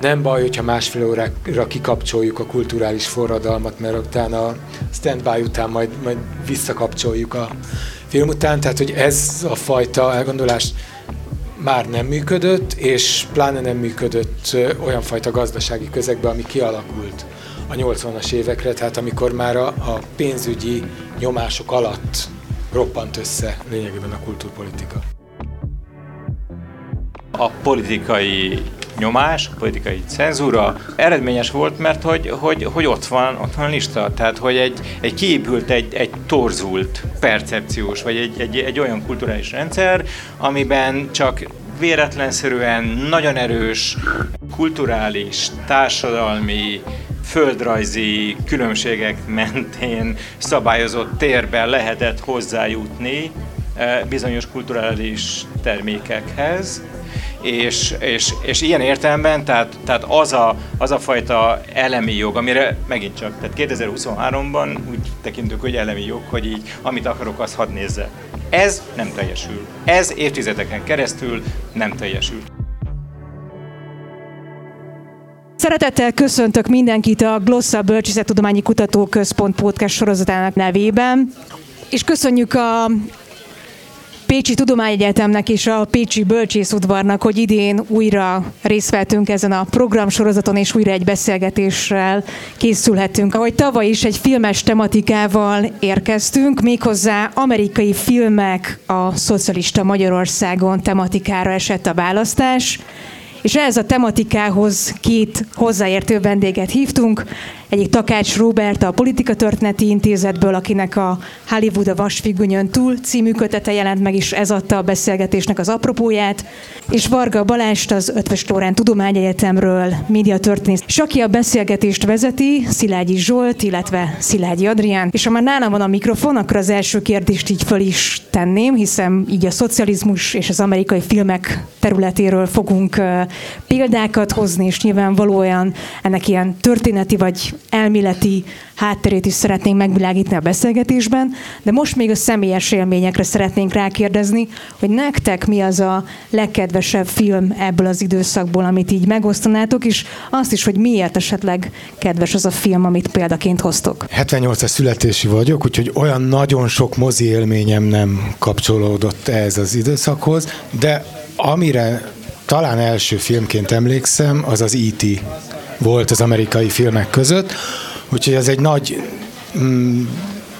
Nem baj, hogyha másfél órára kikapcsoljuk a kulturális forradalmat, mert utána a standby után majd, majd visszakapcsoljuk a film után, tehát hogy ez a fajta elgondolás már nem működött, és pláne nem működött olyan fajta gazdasági közegben, ami kialakult a 80-as évekre, tehát amikor már a, a pénzügyi nyomások alatt roppant össze lényegében a kultúrpolitika. A politikai nyomás, politikai cenzúra. Eredményes volt, mert hogy, hogy, hogy ott, van, ott van lista, tehát hogy egy, egy kiépült, egy, egy torzult percepciós, vagy egy, egy, egy olyan kulturális rendszer, amiben csak véletlenszerűen nagyon erős kulturális, társadalmi, földrajzi különbségek mentén szabályozott térben lehetett hozzájutni eh, bizonyos kulturális termékekhez, és, és, és ilyen értelemben, tehát, tehát az, a, az a fajta elemi jog, amire megint csak, tehát 2023-ban úgy tekintünk, hogy elemi jog, hogy így amit akarok, azt hadd nézze. Ez nem teljesül. Ez évtizedeken keresztül nem teljesül. Szeretettel köszöntök mindenkit a Glossa Bölcsészettudományi Kutatóközpont podcast sorozatának nevében, és köszönjük a Pécsi Tudományegyetemnek és a Pécsi Bölcsészudvarnak, hogy idén újra részt vettünk ezen a programsorozaton, és újra egy beszélgetéssel készülhetünk. Ahogy tavaly is egy filmes tematikával érkeztünk, méghozzá amerikai filmek a szocialista Magyarországon tematikára esett a választás, és ehhez a tematikához két hozzáértő vendéget hívtunk. Egyik Takács Robert a Politika Történeti Intézetből, akinek a Hollywood a Vasfüggönyön túl című kötete jelent meg, és ez adta a beszélgetésnek az apropóját. És Varga Balást az Ötvös Lórán Tudományegyetemről, médiatörténész. És aki a beszélgetést vezeti, Szilágyi Zsolt, illetve Szilágyi Adrián. És ha már nálam van a mikrofon, akkor az első kérdést így föl is tenném, hiszen így a szocializmus és az amerikai filmek területéről fogunk példákat hozni, és nyilvánvalóan ennek ilyen történeti vagy elméleti hátterét is szeretnénk megvilágítani a beszélgetésben, de most még a személyes élményekre szeretnénk rákérdezni, hogy nektek mi az a legkedvesebb film ebből az időszakból, amit így megosztanátok, és azt is, hogy miért esetleg kedves az a film, amit példaként hoztok. 78-as születési vagyok, úgyhogy olyan nagyon sok mozi élményem nem kapcsolódott ehhez az időszakhoz, de amire talán első filmként emlékszem, az az E.T. volt az amerikai filmek között, úgyhogy ez egy nagy mm,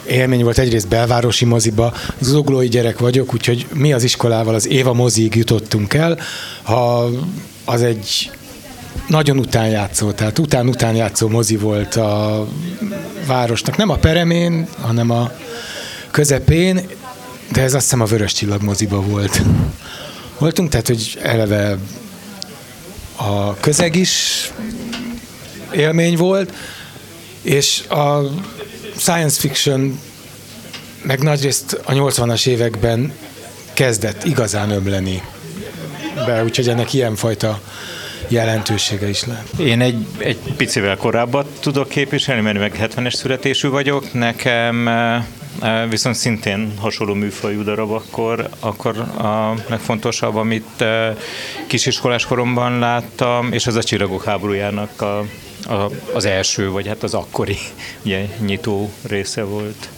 élmény volt egyrészt belvárosi moziba, zuglói gyerek vagyok, úgyhogy mi az iskolával az Éva moziig jutottunk el, ha az egy nagyon utánjátszó, tehát után-után mozi volt a városnak, nem a peremén, hanem a közepén, de ez azt hiszem a Vörös Csillag moziba volt. Voltunk, tehát hogy eleve a közeg is élmény volt, és a science fiction meg nagyrészt a 80-as években kezdett igazán ömleni be, úgyhogy ennek ilyenfajta jelentősége is lehet. Én egy, egy picivel korábbat tudok képviselni, mert meg 70-es születésű vagyok. Nekem viszont szintén hasonló műfajú darab akkor, akkor a legfontosabb, amit kisiskolás koromban láttam, és az a Csillagok háborújának a, a, az első, vagy hát az akkori ugye, nyitó része volt.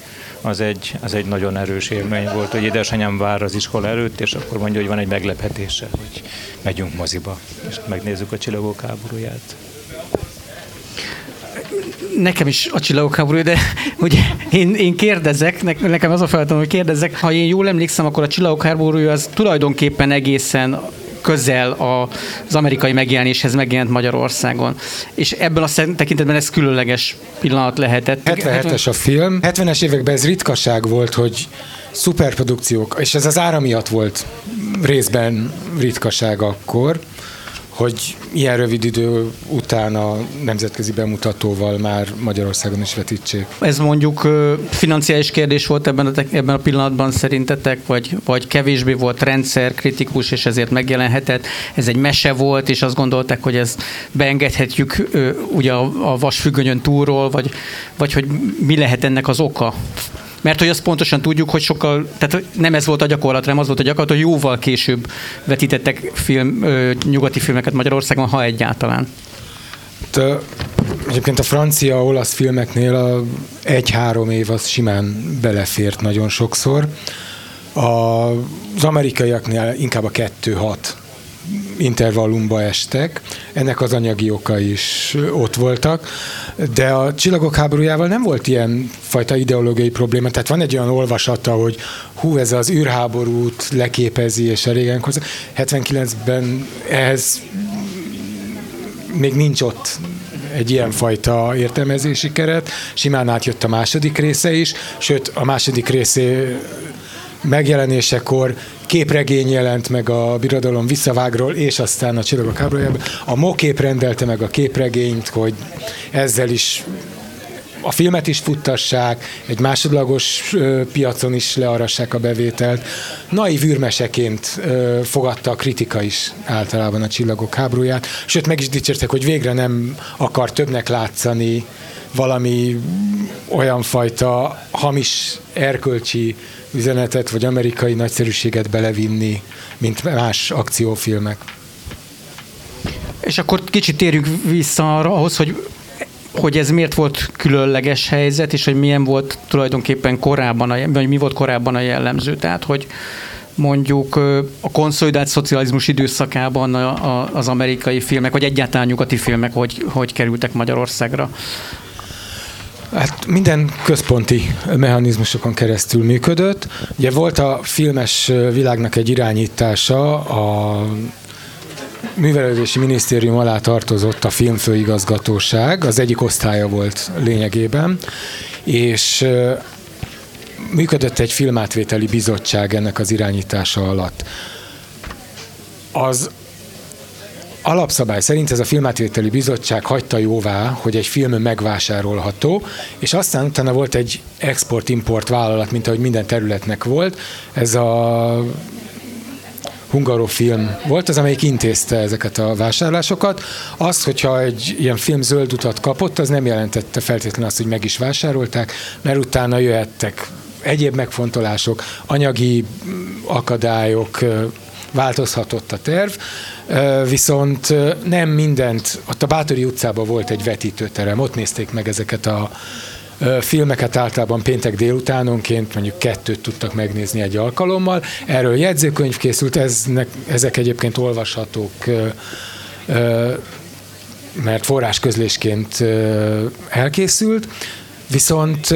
Az egy, az egy nagyon erős élmény volt, hogy édesanyám vár az iskola előtt, és akkor mondja, hogy van egy meglepetése, hogy megyünk moziba, és megnézzük a csillagok háborúját. Nekem is a csillagok háború, de ugye én, én kérdezek, nekem az a feladatom, hogy kérdezek, ha én jól emlékszem, akkor a csillagok háborúja az tulajdonképpen egészen közel az amerikai megjelenéshez megjelent Magyarországon. És ebből a tekintetben ez különleges pillanat lehetett. 77-es a film. 70-es években ez ritkaság volt, hogy szuperprodukciók, és ez az ára miatt volt részben ritkaság akkor hogy ilyen rövid idő után a nemzetközi bemutatóval már Magyarországon is vetítsék. Ez mondjuk financiális kérdés volt ebben a, ebben a pillanatban szerintetek, vagy, vagy kevésbé volt rendszer kritikus, és ezért megjelenhetett. Ez egy mese volt, és azt gondolták, hogy ezt beengedhetjük ugye a, a vasfüggönyön túlról, vagy, vagy hogy mi lehet ennek az oka? Mert hogy azt pontosan tudjuk, hogy sokkal, tehát nem ez volt a gyakorlat, hanem az volt a gyakorlat, hogy jóval később vetítettek film, ö, nyugati filmeket Magyarországon, ha egyáltalán. Egyébként a francia-olasz filmeknél a egy-három év az simán belefért nagyon sokszor. A, az amerikaiaknál inkább a kettő-hat intervallumba estek. Ennek az anyagi oka is ott voltak, de a Csillagok háborújával nem volt ilyen fajta ideológiai probléma, tehát van egy olyan olvasata, hogy hú, ez az űrháborút leképezi, és a régen 79-ben ehhez még nincs ott egy ilyen fajta értelmezési keret. Simán átjött a második része is, sőt a második részé megjelenésekor képregény jelent meg a Birodalom visszavágról, és aztán a Csillagok háborújában. A Mokép rendelte meg a képregényt, hogy ezzel is a filmet is futtassák, egy másodlagos piacon is learassák a bevételt. Naiv űrmeseként fogadta a kritika is általában a Csillagok háborúját, sőt meg is dicsértek, hogy végre nem akar többnek látszani valami olyan fajta hamis erkölcsi üzenetet, vagy amerikai nagyszerűséget belevinni, mint más akciófilmek. És akkor kicsit térjünk vissza arra, ahhoz, hogy hogy ez miért volt különleges helyzet, és hogy milyen volt tulajdonképpen korábban, a, vagy mi volt korábban a jellemző. Tehát, hogy mondjuk a konszolidált szocializmus időszakában a, a, az amerikai filmek, vagy egyáltalán nyugati filmek, hogy, hogy kerültek Magyarországra? Hát minden központi mechanizmusokon keresztül működött. Ugye volt a filmes világnak egy irányítása, a Művelődési Minisztérium alá tartozott a filmfőigazgatóság, az egyik osztálya volt lényegében, és működött egy filmátvételi bizottság ennek az irányítása alatt. Az alapszabály szerint ez a filmátvételi bizottság hagyta jóvá, hogy egy film megvásárolható, és aztán utána volt egy export-import vállalat, mint ahogy minden területnek volt. Ez a Hungarofilm volt az, amelyik intézte ezeket a vásárlásokat. Az, hogyha egy ilyen film zöld utat kapott, az nem jelentette feltétlenül azt, hogy meg is vásárolták, mert utána jöhettek egyéb megfontolások, anyagi akadályok, változhatott a terv, viszont nem mindent, ott a Bátori utcában volt egy vetítőterem, ott nézték meg ezeket a filmeket általában péntek délutánonként, mondjuk kettőt tudtak megnézni egy alkalommal. Erről jegyzőkönyv készült, eznek, ezek egyébként olvashatók, mert forrásközlésként elkészült, viszont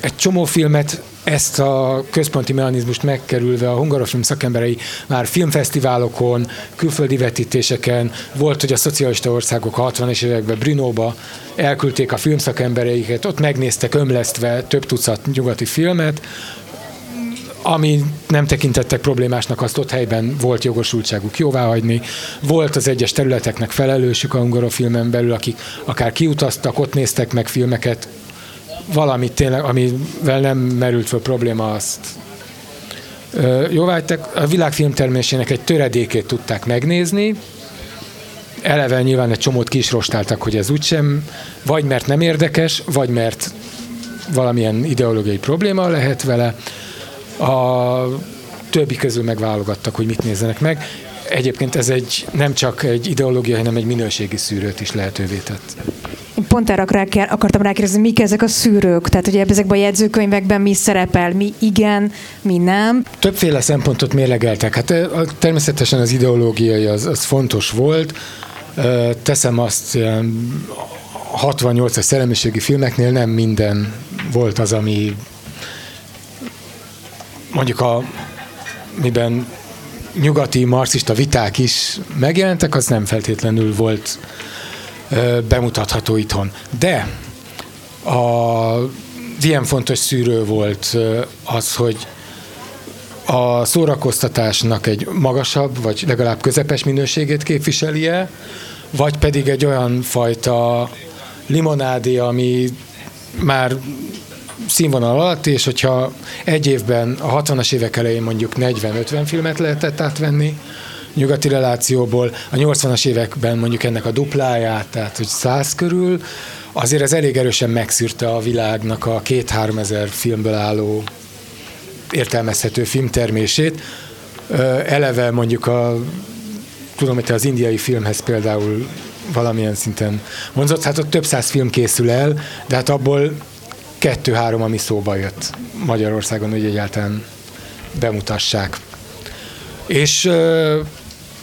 egy csomó filmet ezt a központi mechanizmust megkerülve a hungarofilm szakemberei már filmfesztiválokon, külföldi vetítéseken, volt, hogy a szocialista országok a 60-es években Brunóba elküldték a filmszakembereiket, ott megnéztek ömlesztve több tucat nyugati filmet, ami nem tekintettek problémásnak, azt ott helyben volt jogosultságuk jóváhagyni. Volt az egyes területeknek felelősük a hungarofilmen belül, akik akár kiutaztak, ott néztek meg filmeket, valamit tényleg, amivel nem merült fel probléma, azt jóvágytak. A világ filmtermésének egy töredékét tudták megnézni, eleve nyilván egy csomót ki is rostáltak, hogy ez úgysem, vagy mert nem érdekes, vagy mert valamilyen ideológiai probléma lehet vele. A többi közül megválogattak, hogy mit nézzenek meg. Egyébként ez egy nem csak egy ideológia, hanem egy minőségi szűrőt is lehetővé tett. Pont erre akartam rákérdezni, mik ezek a szűrők? Tehát, hogy ezekben a jegyzőkönyvekben mi szerepel, mi igen, mi nem? Többféle szempontot mérlegeltek. Hát természetesen az ideológiai az, az fontos volt. Teszem azt, 68-as szellemiségi filmeknél nem minden volt az, ami mondjuk a miben nyugati marxista viták is megjelentek, az nem feltétlenül volt bemutatható itthon. De a, ilyen fontos szűrő volt az, hogy a szórakoztatásnak egy magasabb, vagy legalább közepes minőségét képviselje, vagy pedig egy olyan fajta limonádé, ami már színvonal alatt, és hogyha egy évben a 60-as évek elején mondjuk 40-50 filmet lehetett átvenni, nyugati relációból, a 80-as években mondjuk ennek a dupláját, tehát hogy száz körül, azért ez elég erősen megszűrte a világnak a két-három ezer filmből álló értelmezhető filmtermését. Eleve mondjuk a tudom, hogy az indiai filmhez például valamilyen szinten vonzott, hát ott több száz film készül el, de hát abból kettő-három, ami szóba jött Magyarországon, hogy egyáltalán bemutassák. És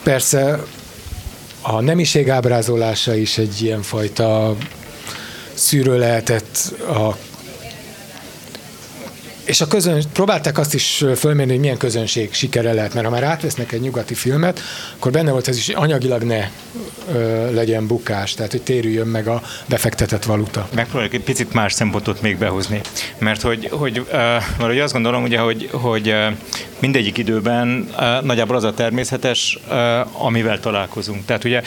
persze a nemiség ábrázolása is egy ilyen fajta szűrő lehetett a és a közön, próbálták azt is fölmérni, hogy milyen közönség sikere lehet, mert ha már átvesznek egy nyugati filmet, akkor benne volt ez is, hogy anyagilag ne ö, legyen bukás, tehát hogy térüljön meg a befektetett valuta. Megpróbálok egy picit más szempontot még behozni, mert hogy, hogy, uh, valahogy azt gondolom, ugye, hogy, hogy mindegyik időben nagyjából az a természetes, amivel találkozunk. Tehát ugye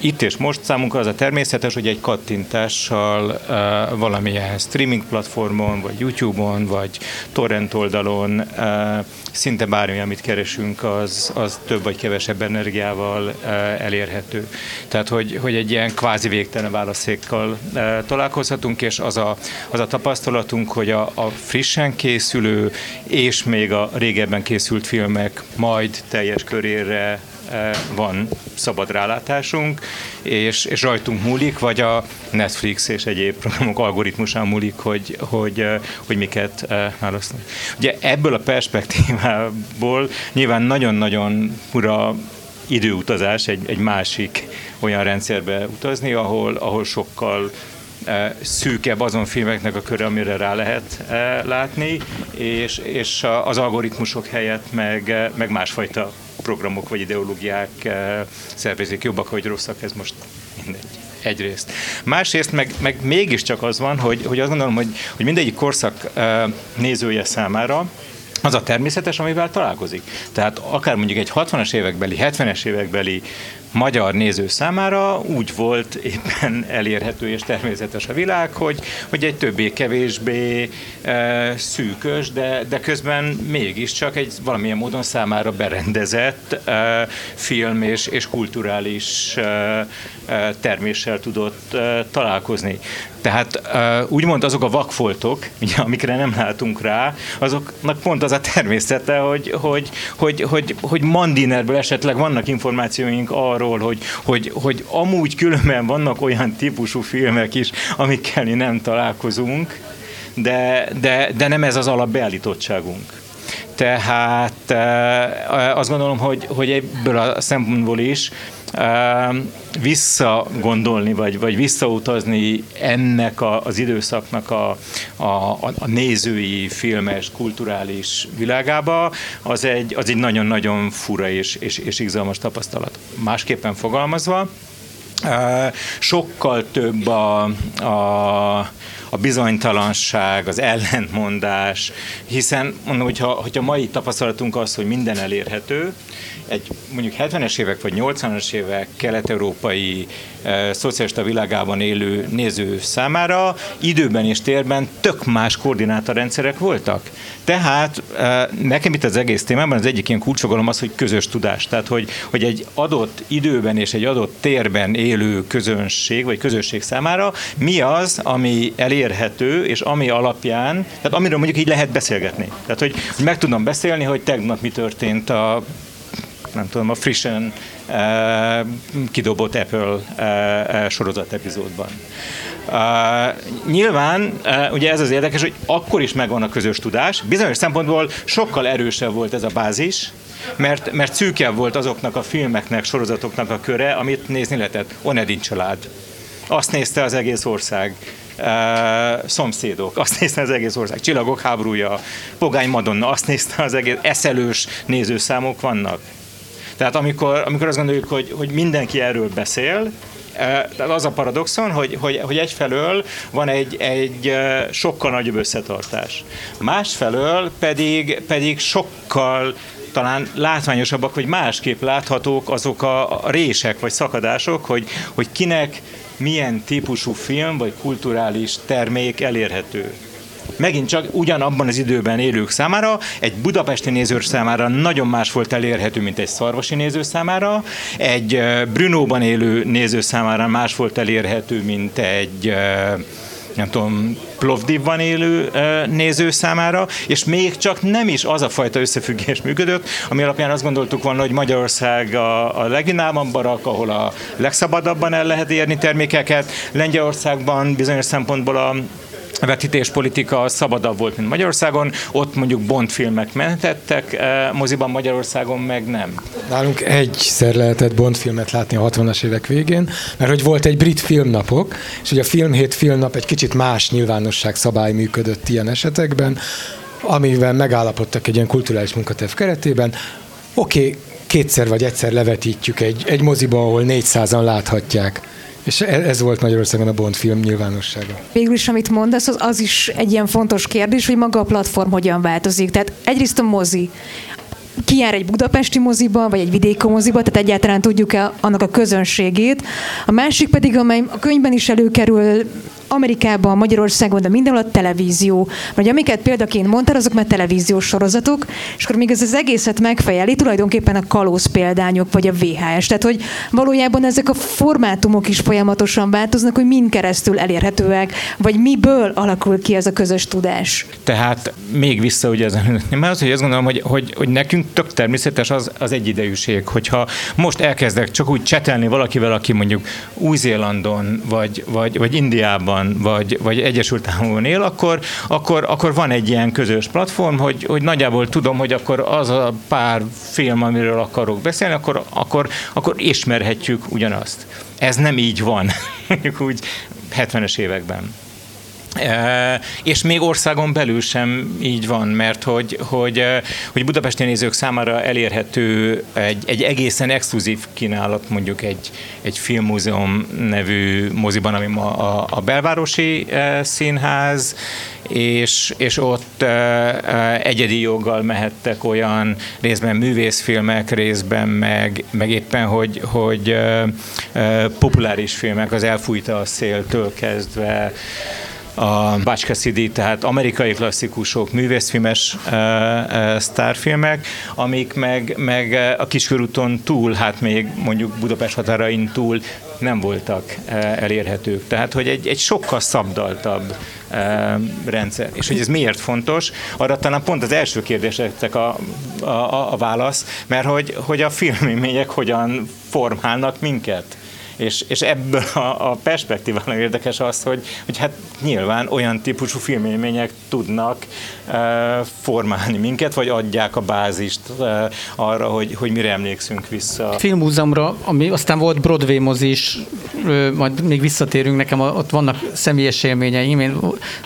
itt és most számunkra az a természetes, hogy egy kattintással valamilyen streaming platformon, vagy YouTube-on, vagy torrent oldalon szinte bármi, amit keresünk, az, az több vagy kevesebb energiával elérhető. Tehát, hogy, hogy egy ilyen kvázi végtelen válaszékkal találkozhatunk, és az a, az a tapasztalatunk, hogy a, a frissen készülő és még a régebben készült filmek majd teljes körére van szabad rálátásunk, és, és rajtunk múlik, vagy a Netflix és egyéb programok algoritmusán múlik, hogy, hogy, hogy miket választunk. Ugye ebből a perspektívából nyilván nagyon-nagyon ura időutazás egy, egy másik olyan rendszerbe utazni, ahol, ahol sokkal szűkebb azon filmeknek a köre, amire rá lehet látni, és, és az algoritmusok helyett meg, meg másfajta programok vagy ideológiák eh, szervezik jobbak vagy rosszak, ez most mindegy egyrészt. Másrészt meg, meg mégiscsak az van, hogy, hogy azt gondolom, hogy, hogy mindegyik korszak eh, nézője számára az a természetes, amivel találkozik. Tehát akár mondjuk egy 60-as évekbeli, 70-es évekbeli magyar néző számára úgy volt éppen elérhető és természetes a világ, hogy, hogy egy többé-kevésbé e, szűkös, de, de közben mégiscsak egy valamilyen módon számára berendezett e, film és, és kulturális e, e, terméssel tudott e, találkozni. Tehát úgymond azok a vakfoltok, ugye, amikre nem látunk rá, azoknak pont az a természete, hogy, hogy, hogy, hogy, hogy Mandinerből esetleg vannak információink arról, hogy, hogy, hogy amúgy különben vannak olyan típusú filmek is, amikkel mi nem találkozunk, de, de, de nem ez az alapbeállítottságunk. Tehát azt gondolom, hogy, hogy ebből a szempontból is visszagondolni, vagy, vagy visszautazni ennek a, az időszaknak a, a, a nézői, filmes, kulturális világába, az egy, az egy nagyon-nagyon fura és, és, és izgalmas tapasztalat. Másképpen fogalmazva, sokkal több a, a, a bizonytalanság, az ellentmondás, hiszen mondom, hogyha, hogyha mai tapasztalatunk az, hogy minden elérhető, egy mondjuk 70-es évek vagy 80-as évek kelet-európai e, szocialista világában élő néző számára időben és térben tök más koordinátorrendszerek voltak. Tehát e, nekem itt az egész témában az egyik ilyen kulcsfogalom az, hogy közös tudás. Tehát, hogy, hogy egy adott időben és egy adott térben élő közönség vagy közösség számára mi az, ami elérhető, és ami alapján, tehát amiről mondjuk így lehet beszélgetni. Tehát, hogy, meg tudom beszélni, hogy tegnap mi történt a nem tudom, a frissen uh, kidobott Apple uh, sorozat epizódban. Uh, nyilván, uh, ugye ez az érdekes, hogy akkor is megvan a közös tudás. Bizonyos szempontból sokkal erősebb volt ez a bázis, mert, mert szűkebb volt azoknak a filmeknek, sorozatoknak a köre, amit nézni lehetett. Onedin család. Azt nézte az egész ország. Uh, szomszédok, azt nézte az egész ország, Csillagok háborúja, Pogány Madonna, azt nézte az egész, eszelős nézőszámok vannak. Tehát amikor, amikor azt gondoljuk, hogy, hogy mindenki erről beszél, tehát az a paradoxon, hogy, hogy, hogy egyfelől van egy, egy sokkal nagyobb összetartás. Másfelől pedig, pedig sokkal talán látványosabbak, hogy másképp láthatók azok a rések vagy szakadások, hogy, hogy kinek milyen típusú film vagy kulturális termék elérhető. Megint csak ugyanabban az időben élők számára, egy budapesti néző számára nagyon más volt elérhető, mint egy szarvasi néző számára, egy Brunóban élő néző számára más volt elérhető, mint egy nem tudom, Plovdivban élő néző számára, és még csak nem is az a fajta összefüggés működött, ami alapján azt gondoltuk volna, hogy Magyarország a, a barak, ahol a legszabadabban el lehet érni termékeket, Lengyelországban bizonyos szempontból a vetítéspolitika szabadabb volt, mint Magyarországon, ott mondjuk Bond filmek mentettek, eh, moziban Magyarországon meg nem. Nálunk egyszer lehetett Bond filmet látni a 60-as évek végén, mert hogy volt egy brit filmnapok, és ugye a filmhét filmnap egy kicsit más nyilvánosság szabály működött ilyen esetekben, amivel megállapodtak egy ilyen kulturális munkaterv keretében, oké, okay, kétszer vagy egyszer levetítjük egy, egy moziba, ahol 400-an láthatják és e- ez volt Magyarországon a Bond film nyilvánossága. Végül is, amit mondasz, az, az is egy ilyen fontos kérdés, hogy maga a platform hogyan változik. Tehát egyrészt a mozi, ki jár egy budapesti moziba, vagy egy vidéki moziba, tehát egyáltalán tudjuk-e annak a közönségét. A másik pedig, amely a könyvben is előkerül, Amerikában, Magyarországon, de mindenhol a televízió. Vagy amiket példaként mondtál, azok már televíziós sorozatok, és akkor még ez az egészet megfejeli tulajdonképpen a kalóz példányok, vagy a VHS. Tehát, hogy valójában ezek a formátumok is folyamatosan változnak, hogy mind keresztül elérhetőek, vagy miből alakul ki ez a közös tudás. Tehát még vissza ugye ezen, mert az, hogy azt gondolom, hogy, hogy, hogy nekünk tök természetes az, az egyidejűség, hogyha most elkezdek csak úgy csetelni valakivel, aki mondjuk Új-Zélandon, vagy, vagy, vagy Indiában, Amerikában vagy, vagy Egyesült Államokban él, akkor, akkor, akkor van egy ilyen közös platform, hogy, hogy nagyjából tudom, hogy akkor az a pár film, amiről akarok beszélni, akkor, akkor, akkor ismerhetjük ugyanazt. Ez nem így van, mondjuk úgy 70-es években. És még országon belül sem így van, mert hogy, hogy, hogy budapesti nézők számára elérhető egy, egy egészen exkluzív kínálat, mondjuk egy, egy filmmúzeum nevű moziban, ami ma a, a belvárosi színház, és, és ott egyedi joggal mehettek olyan részben művészfilmek, részben meg, meg éppen, hogy, hogy populáris filmek, az Elfújta a széltől kezdve, a Bács Cassidy, tehát amerikai klasszikusok, művészfilmes sztárfilmek, amik meg, meg a kiskörúton túl, hát még mondjuk Budapest határain túl nem voltak elérhetők. Tehát, hogy egy, egy sokkal szabdaltabb rendszer. És hogy ez miért fontos, arra talán pont az első kérdéseknek a, a, a válasz, mert hogy, hogy a filmélmények hogyan formálnak minket és, és ebből a, a perspektívában érdekes az, hogy, hogy hát nyilván olyan típusú filmélmények tudnak e, formálni minket, vagy adják a bázist e, arra, hogy, hogy mire emlékszünk vissza. Filmmúzeumra, ami aztán volt Broadway mozi is, majd még visszatérünk, nekem ott vannak személyes élményeim, én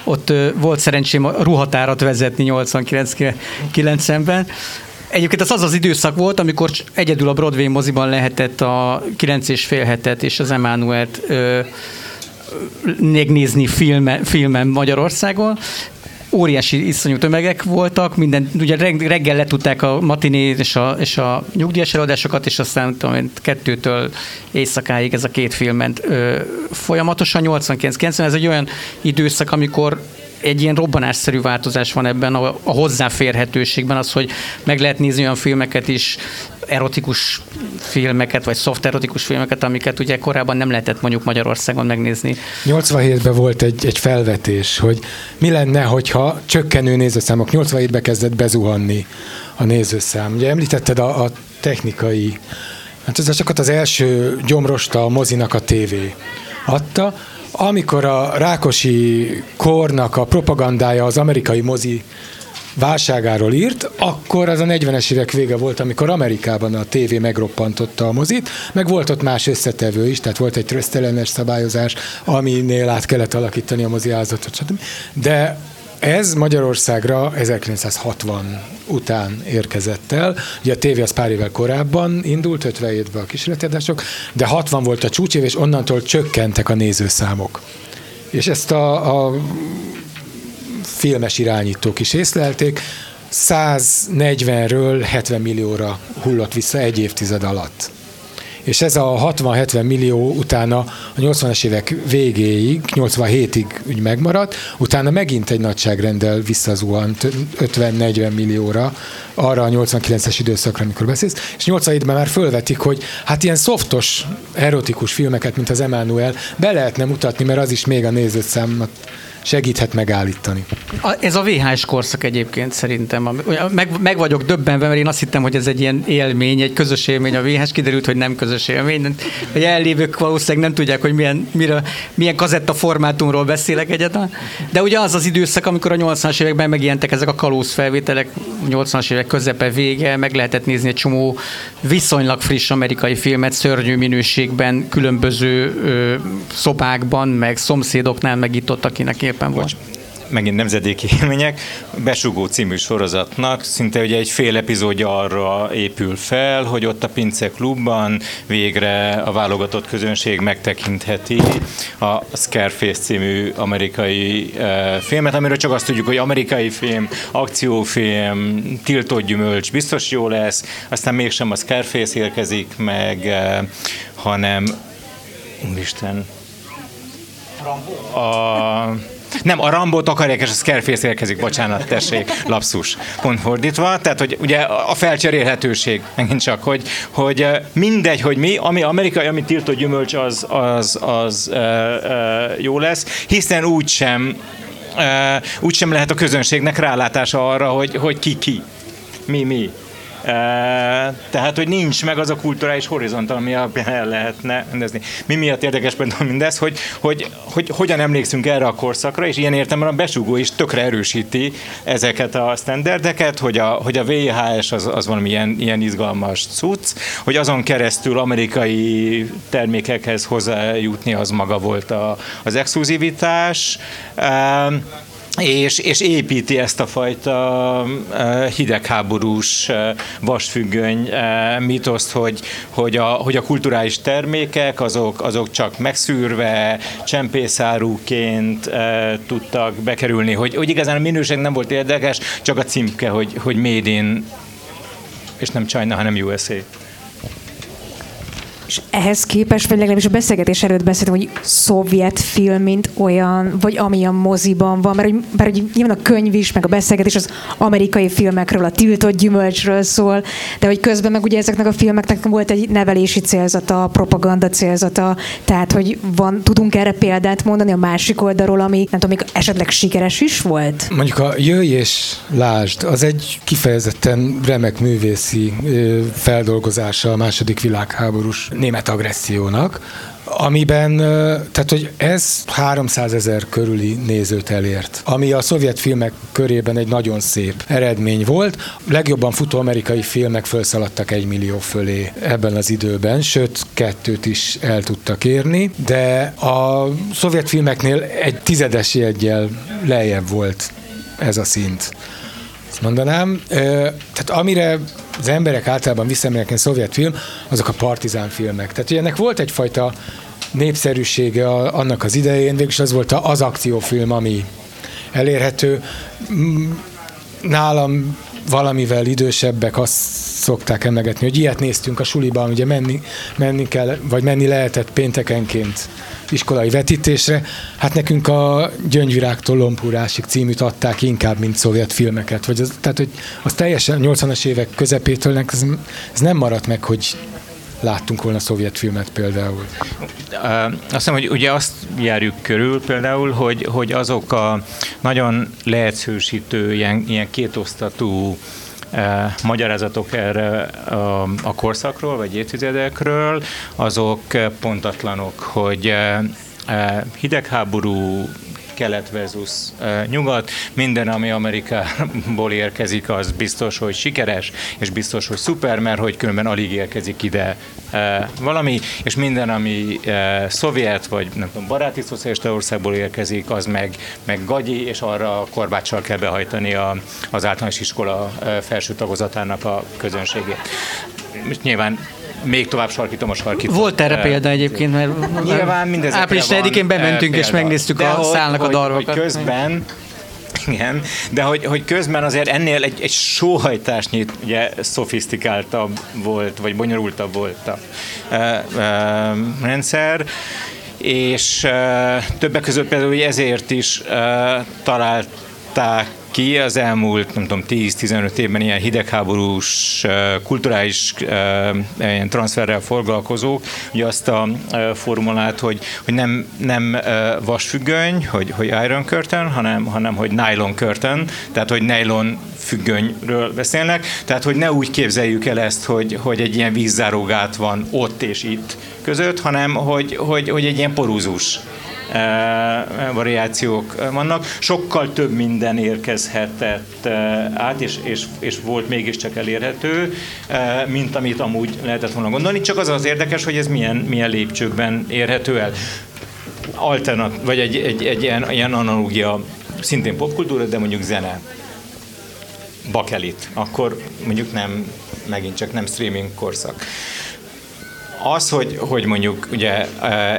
ott volt szerencsém a ruhatárat vezetni 89-ben, Egyébként az az az időszak volt, amikor egyedül a Broadway moziban lehetett a 9 és fél hetet és az Emmanuelt nézni filme, filmen Magyarországon, óriási iszonyú tömegek voltak, minden, ugye reggel letudták a matinét és a, és a nyugdíjas előadásokat, és aztán tudom, kettőtől éjszakáig ez a két film ö, folyamatosan, 89-90, ez egy olyan időszak, amikor egy ilyen robbanásszerű változás van ebben a, a hozzáférhetőségben, az, hogy meg lehet nézni olyan filmeket is, erotikus filmeket, vagy soft erotikus filmeket, amiket ugye korábban nem lehetett mondjuk Magyarországon megnézni. 87-ben volt egy, egy felvetés, hogy mi lenne, hogyha csökkenő nézőszámok 87-ben kezdett bezuhanni a nézőszám. Ugye említetted a, a technikai, hát ez csak az első gyomrosta a mozinak a tévé adta, amikor a Rákosi kornak a propagandája az amerikai mozi válságáról írt, akkor az a 40-es évek vége volt, amikor Amerikában a tévé megroppantotta a mozit, meg volt ott más összetevő is, tehát volt egy trösztelenes szabályozás, aminél át kellett alakítani a mozi állatot, stb. De ez Magyarországra 1960 után érkezett el. Ugye a tévé az pár évvel korábban indult, 57-ben a kísérletadások, de 60 volt a csúcsév, és onnantól csökkentek a nézőszámok. És ezt a, a filmes irányítók is észlelték, 140-ről 70 millióra hullott vissza egy évtized alatt. És ez a 60-70 millió utána a 80-as évek végéig, 87-ig úgy megmaradt, utána megint egy nagyságrendel visszazuhant 50-40 millióra, arra a 89-es időszakra, amikor beszélsz, és 87-ben már fölvetik, hogy hát ilyen szoftos, erotikus filmeket, mint az Emmanuel, be lehetne mutatni, mert az is még a nézőszámot segíthet megállítani. A, ez a VHS korszak egyébként szerintem. Meg, meg vagyok döbbenve, mert én azt hittem, hogy ez egy ilyen élmény, egy közös élmény a VHS, kiderült, hogy nem közös élmény. Hogy ellévők valószínűleg nem tudják, hogy milyen, mire, milyen kazetta formátumról beszélek egyáltalán. De ugye az az időszak, amikor a 80-as években megjelentek ezek a kalóz felvételek, 80-as évek közepe vége, meg lehetett nézni egy csomó viszonylag friss amerikai filmet, szörnyű minőségben, különböző ö, szobákban, meg szomszédoknál, meg itt ott, épp éppen volt. megint nemzedéki élmények, Besugó című sorozatnak szinte ugye egy fél epizódja arra épül fel, hogy ott a Pince klubban végre a válogatott közönség megtekintheti a Scarface című amerikai uh, filmet, amiről csak azt tudjuk, hogy amerikai film, akciófilm, tiltott gyümölcs, biztos jó lesz, aztán mégsem a Scarface érkezik meg, uh, hanem Úristen, a nem, a Rambót akarják, és a Scarface érkezik, bocsánat, tessék, lapszus. Pont fordítva, tehát, hogy ugye a felcserélhetőség, megint csak, hogy, hogy mindegy, hogy mi, ami amerikai, ami tiltott gyümölcs, az, az, az uh, uh, jó lesz, hiszen úgysem úgysem lehet a közönségnek rálátása arra, hogy, hogy ki ki. Mi, mi. Tehát, hogy nincs meg az a kulturális horizont, ami el lehetne rendezni. Mi miatt érdekes például mindez, hogy, hogy, hogy hogyan emlékszünk erre a korszakra, és ilyen értelemben a besugó is tökre erősíti ezeket a standardeket, hogy a, hogy a VHS az, az valami ilyen, ilyen izgalmas cucc, hogy azon keresztül amerikai termékekhez hozzájutni az maga volt a, az exkluzivitás és, és építi ezt a fajta hidegháborús vasfüggöny mitoszt, hogy, hogy, a, hogy a kulturális termékek azok, azok csak megszűrve, csempészáruként tudtak bekerülni, hogy, hogy igazán a minőség nem volt érdekes, csak a címke, hogy, hogy Made in, és nem China, hanem USA. És ehhez képest, vagy legalábbis a beszélgetés előtt beszéltem, hogy szovjet film, mint olyan, vagy ami a moziban van, mert, hogy, mert hogy nyilván a könyv is, meg a beszélgetés az amerikai filmekről, a tiltott gyümölcsről szól, de hogy közben meg ugye ezeknek a filmeknek volt egy nevelési célzata, propaganda célzata, tehát hogy van, tudunk erre példát mondani a másik oldalról, ami nem tudom, még esetleg sikeres is volt? Mondjuk a Jöjj és Lásd, az egy kifejezetten remek művészi feldolgozása a második világháborús német agressziónak, amiben, tehát hogy ez 300 ezer körüli nézőt elért, ami a szovjet filmek körében egy nagyon szép eredmény volt. Legjobban futó amerikai filmek felszaladtak egy millió fölé ebben az időben, sőt kettőt is el tudtak érni, de a szovjet filmeknél egy tizedes jegyel lejjebb volt ez a szint. Azt mondanám. Tehát amire az emberek általában visszaemlékeznek a szovjet film, azok a partizán filmek. Tehát ugye ennek volt egyfajta népszerűsége annak az idején, végülis az volt az akciófilm, ami elérhető. Nálam valamivel idősebbek azt szokták emlegetni, hogy ilyet néztünk a suliban, ugye menni, menni kell, vagy menni lehetett péntekenként iskolai vetítésre. Hát nekünk a Gyöngyvirágtól Lompúrásig címűt adták inkább, mint szovjet filmeket. Vagy az, tehát, hogy az teljesen 80-as évek közepétől ez, ez nem maradt meg, hogy láttunk volna szovjet filmet például. Azt hiszem, hogy ugye azt járjuk körül például, hogy, hogy azok a nagyon leegyszerűsítő, ilyen, ilyen kétosztatú eh, magyarázatok erre a, korszakról, vagy évtizedekről, azok pontatlanok, hogy eh, eh, hidegháború kelet versus nyugat. Minden, ami Amerikából érkezik, az biztos, hogy sikeres, és biztos, hogy szuper, mert hogy különben alig érkezik ide valami, és minden, ami szovjet, vagy nem tudom, baráti szocialista országból érkezik, az meg, meg gagyi, és arra a korbáccsal kell behajtani a, az általános iskola felső tagozatának a közönségét. Most nyilván még tovább sarkítom a sarkítom. Volt erre példa egyébként, mert Nyilván mindezekre április 4-én bementünk és megnéztük a szálnak a darvakat. Hogy közben Igen, de hogy, hogy közben azért ennél egy, egy sóhajtásnyi ugye, szofisztikáltabb volt, vagy bonyolultabb volt a e, e, rendszer, és e, többek között például ezért is e, találták ki az elmúlt, nem tudom, 10-15 évben ilyen hidegháborús, kulturális ilyen transferrel foglalkozók, ugye azt a formulát, hogy, hogy nem, nem vasfüggöny, hogy, hogy iron curtain, hanem, hanem hogy nylon curtain, tehát hogy nylon függönyről beszélnek, tehát hogy ne úgy képzeljük el ezt, hogy, hogy egy ilyen vízzárógát van ott és itt között, hanem hogy, hogy, hogy egy ilyen porúzus variációk vannak. Sokkal több minden érkezhetett át, és, és, és volt mégiscsak elérhető, mint amit amúgy lehetett volna gondolni. Csak az az érdekes, hogy ez milyen, milyen lépcsőkben érhető el. Alternat, vagy egy, egy, egy ilyen, ilyen analógia, szintén popkultúra, de mondjuk zene. Bakelit, akkor mondjuk nem, megint csak nem streaming korszak az, hogy, hogy mondjuk ugye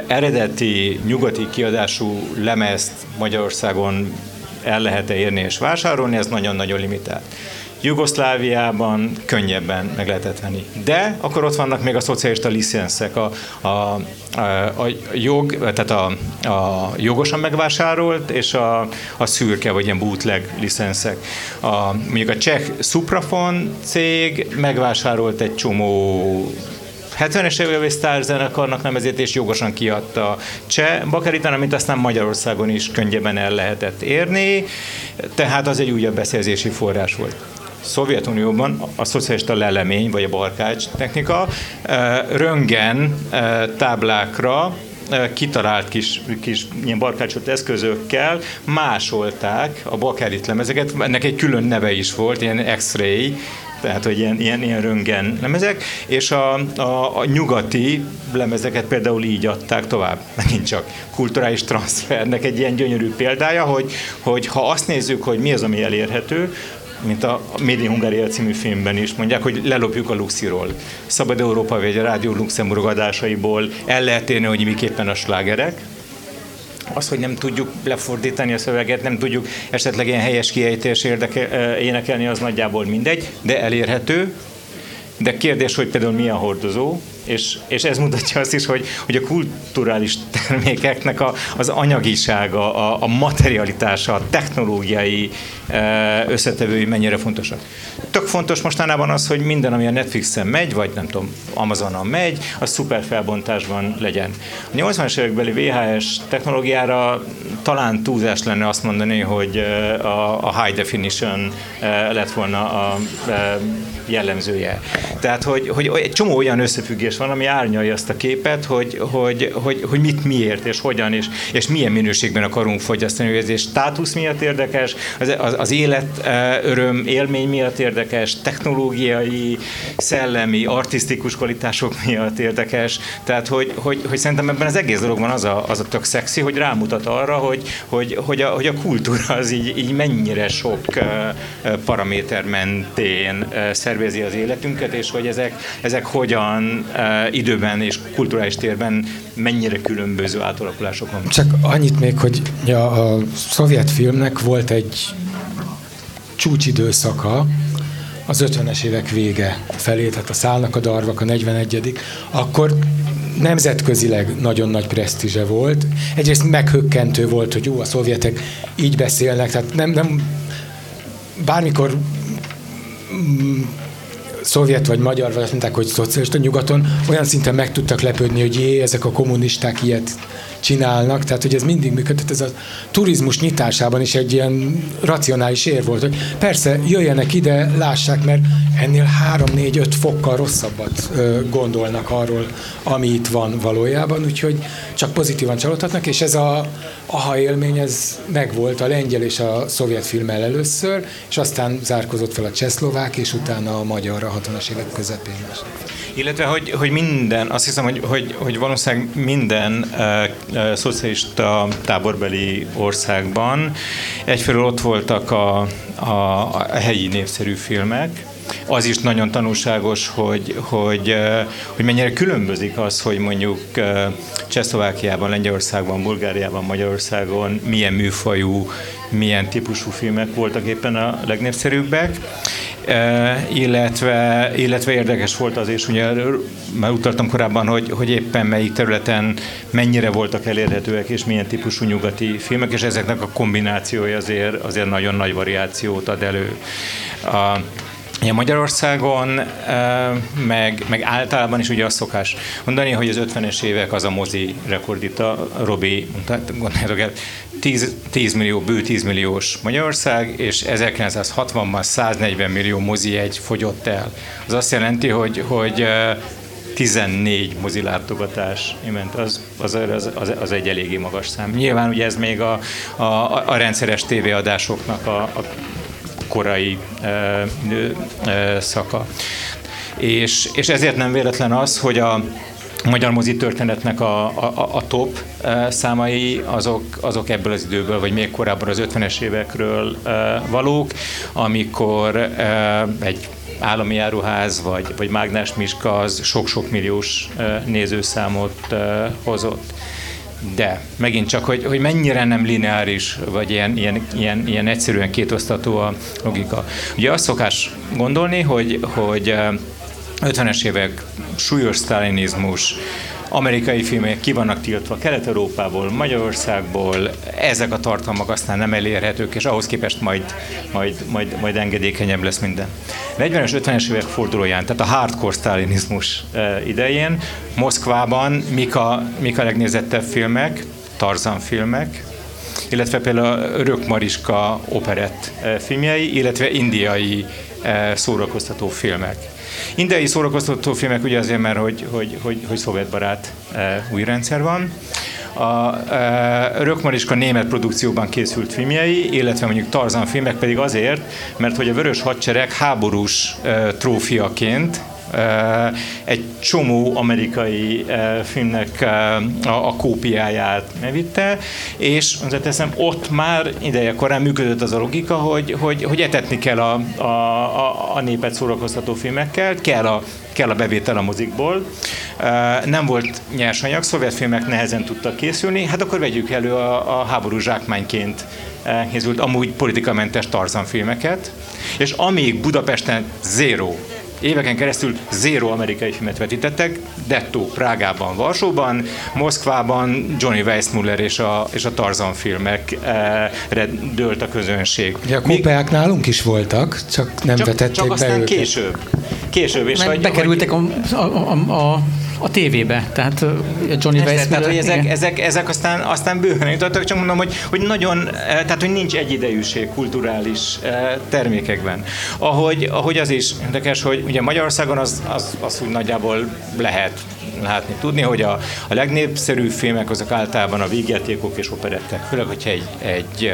eredeti nyugati kiadású lemezt Magyarországon el lehet-e érni és vásárolni, ez nagyon-nagyon limitált. Jugoszláviában könnyebben meg lehetett venni. De akkor ott vannak még a szocialista licenszek, a, a, a, a jog, tehát a, a jogosan megvásárolt, és a, a szürke, vagy ilyen bootleg licenszek. A, mondjuk a cseh Suprafon cég megvásárolt egy csomó 70-es években Star zenekarnak nevezett és jogosan kiadta Cseh Bakaritán, amit aztán Magyarországon is könnyebben el lehetett érni, tehát az egy újabb beszerzési forrás volt. Szovjetunióban a szocialista lelemény, vagy a barkács technika röngen táblákra kitalált kis, kis ilyen barkácsolt eszközökkel másolták a bakerit lemezeket, ennek egy külön neve is volt, ilyen X-ray, tehát hogy ilyen, ilyen, ilyen röngen lemezek, és a, a, a nyugati lemezeket például így adták tovább, megint csak kulturális transfernek egy ilyen gyönyörű példája, hogy, hogy ha azt nézzük, hogy mi az, ami elérhető, mint a Made in Hungaria című filmben is mondják, hogy lelopjuk a Luxiról. Szabad Európa vagy a Rádió Luxemburg adásaiból el lehet érni, hogy miképpen a slágerek, az, hogy nem tudjuk lefordítani a szöveget, nem tudjuk esetleg ilyen helyes kiejtés érdeke, énekelni, az nagyjából mindegy, de elérhető. De kérdés, hogy például milyen hordozó, és, és ez mutatja azt is, hogy, hogy a kulturális termékeknek a, az anyagisága, a, a materialitása, a technológiai összetevői mennyire fontosak. Tök fontos mostanában az, hogy minden, ami a Netflixen megy, vagy nem tudom, Amazonon megy, az szuper felbontásban legyen. A 80-as évekbeli VHS technológiára talán túlzás lenne azt mondani, hogy a, a high definition lett volna a jellemzője. Tehát, hogy, hogy egy csomó olyan összefüggés van, ami árnyalja azt a képet, hogy, hogy, hogy, hogy mit miért, és hogyan, és, és milyen minőségben akarunk fogyasztani, hogy ez egy státusz miatt érdekes, az, az, az élet öröm, élmény miatt érdekes, technológiai, szellemi, artistikus kvalitások miatt érdekes. Tehát, hogy, hogy, hogy szerintem ebben az egész dologban az a, az a tök szexi, hogy rámutat arra, hogy, hogy, hogy, a, hogy a kultúra az így, így mennyire sok paraméter mentén szervezi az életünket, és hogy ezek, ezek hogyan időben és kulturális térben mennyire különböző átalakulások van. Csak annyit még, hogy ja, a szovjet filmnek volt egy csúcsidőszaka, az 50-es évek vége felé, tehát a Szálnak a darvak, a 41 akkor nemzetközileg nagyon nagy presztízse volt. Egyrészt meghökkentő volt, hogy jó, a szovjetek így beszélnek, tehát nem, nem bármikor mm, szovjet vagy magyar, vagy azt mondták, hogy szocialista nyugaton, olyan szinten meg tudtak lepődni, hogy jé, ezek a kommunisták ilyet csinálnak, tehát hogy ez mindig működött, ez a turizmus nyitásában is egy ilyen racionális ér volt, hogy persze jöjjenek ide, lássák, mert ennél 3-4-5 fokkal rosszabbat gondolnak arról, ami itt van valójában, úgyhogy csak pozitívan csalódhatnak, és ez a aha élmény, ez megvolt a lengyel és a szovjet filmmel először, és aztán zárkozott fel a csehszlovák, és utána a magyar a 60-as évek közepén. Illetve, hogy, hogy minden, azt hiszem, hogy, hogy, hogy valószínűleg minden uh, uh, szocialista táborbeli országban egyfelől ott voltak a, a, a helyi népszerű filmek, az is nagyon tanulságos, hogy, hogy, hogy mennyire különbözik az, hogy mondjuk Csehszlovákiában, Lengyelországban, Bulgáriában, Magyarországon milyen műfajú, milyen típusú filmek voltak éppen a legnépszerűbbek, illetve, illetve érdekes volt az is, ugye már utaltam korábban, hogy, hogy éppen melyik területen mennyire voltak elérhetőek, és milyen típusú nyugati filmek, és ezeknek a kombinációja azért, azért nagyon nagy variációt ad elő. A, Ja, Magyarországon, meg, meg általában is ugye azt szokás mondani, hogy az 50-es évek az a mozi rekordita, Robi, gondoljátok el, 10, 10 millió, bő 10 milliós Magyarország, és 1960-ban 140 millió mozi egy fogyott el. Az azt jelenti, hogy, hogy 14 mozilátogatás ment, az, az, az, az egy eléggé magas szám. Nyilván ugye ez még a, a, a rendszeres tévéadásoknak a, a korai e, szaka. És, és ezért nem véletlen az, hogy a magyar mozi történetnek a, a, a top számai azok, azok ebből az időből, vagy még korábban az 50-es évekről valók, amikor egy állami áruház vagy, vagy Mágnás Miska az sok-sok milliós nézőszámot hozott. De megint csak, hogy, hogy mennyire nem lineáris, vagy ilyen, ilyen, ilyen, ilyen egyszerűen kétosztató a logika. Ugye azt szokás gondolni, hogy, hogy 50-es évek súlyos sztálinizmus, amerikai filmek ki vannak tiltva Kelet-Európából, Magyarországból, ezek a tartalmak aztán nem elérhetők, és ahhoz képest majd, majd, majd, majd engedékenyebb lesz minden. 40-es, 50-es évek fordulóján, tehát a hardcore sztálinizmus idején, Moszkvában mik a, mik a legnézettebb filmek, Tarzan filmek, illetve például Örök Mariska operett filmjei, illetve indiai szórakoztató filmek. Indiai szórakoztató filmek ugye azért, mert hogy, hogy, hogy, hogy szovjetbarát e, új rendszer van. A e, Rökmariska német produkcióban készült filmjei, illetve mondjuk Tarzan filmek pedig azért, mert hogy a Vörös Hadsereg háborús e, trófiaként egy csomó amerikai filmnek a, a kópiáját vitte, és teszem, ott már ideje korán működött az a logika, hogy, hogy, hogy etetni kell a, a, a, népet szórakoztató filmekkel, kell a, kell a bevétel a mozikból. Nem volt nyersanyag, szovjet filmek nehezen tudtak készülni, hát akkor vegyük elő a, a háború zsákmányként készült amúgy politikamentes Tarzan filmeket, és amíg Budapesten zéro éveken keresztül zéro amerikai filmet vetítettek, Detto Prágában, Varsóban, Moszkvában Johnny Weissmuller és a, és a Tarzan filmekre dőlt a közönség. Ja, a kópeák nálunk is voltak, csak nem csak, vetették csak aztán be őket. később. Később. És Meg vagy, bekerültek a, a, a, a a tévébe, tehát Johnny Weiss. Tehát, hogy ezek, ezek, ezek aztán, aztán bőven jutottak, csak mondom, hogy, hogy nagyon, tehát hogy nincs egyidejűség kulturális termékekben. Ahogy, ahogy az is érdekes, hogy ugye Magyarországon az, az, az úgy nagyjából lehet látni, tudni, hogy a, a legnépszerűbb filmek azok általában a vígjátékok és operettek. Főleg, hogyha egy, egy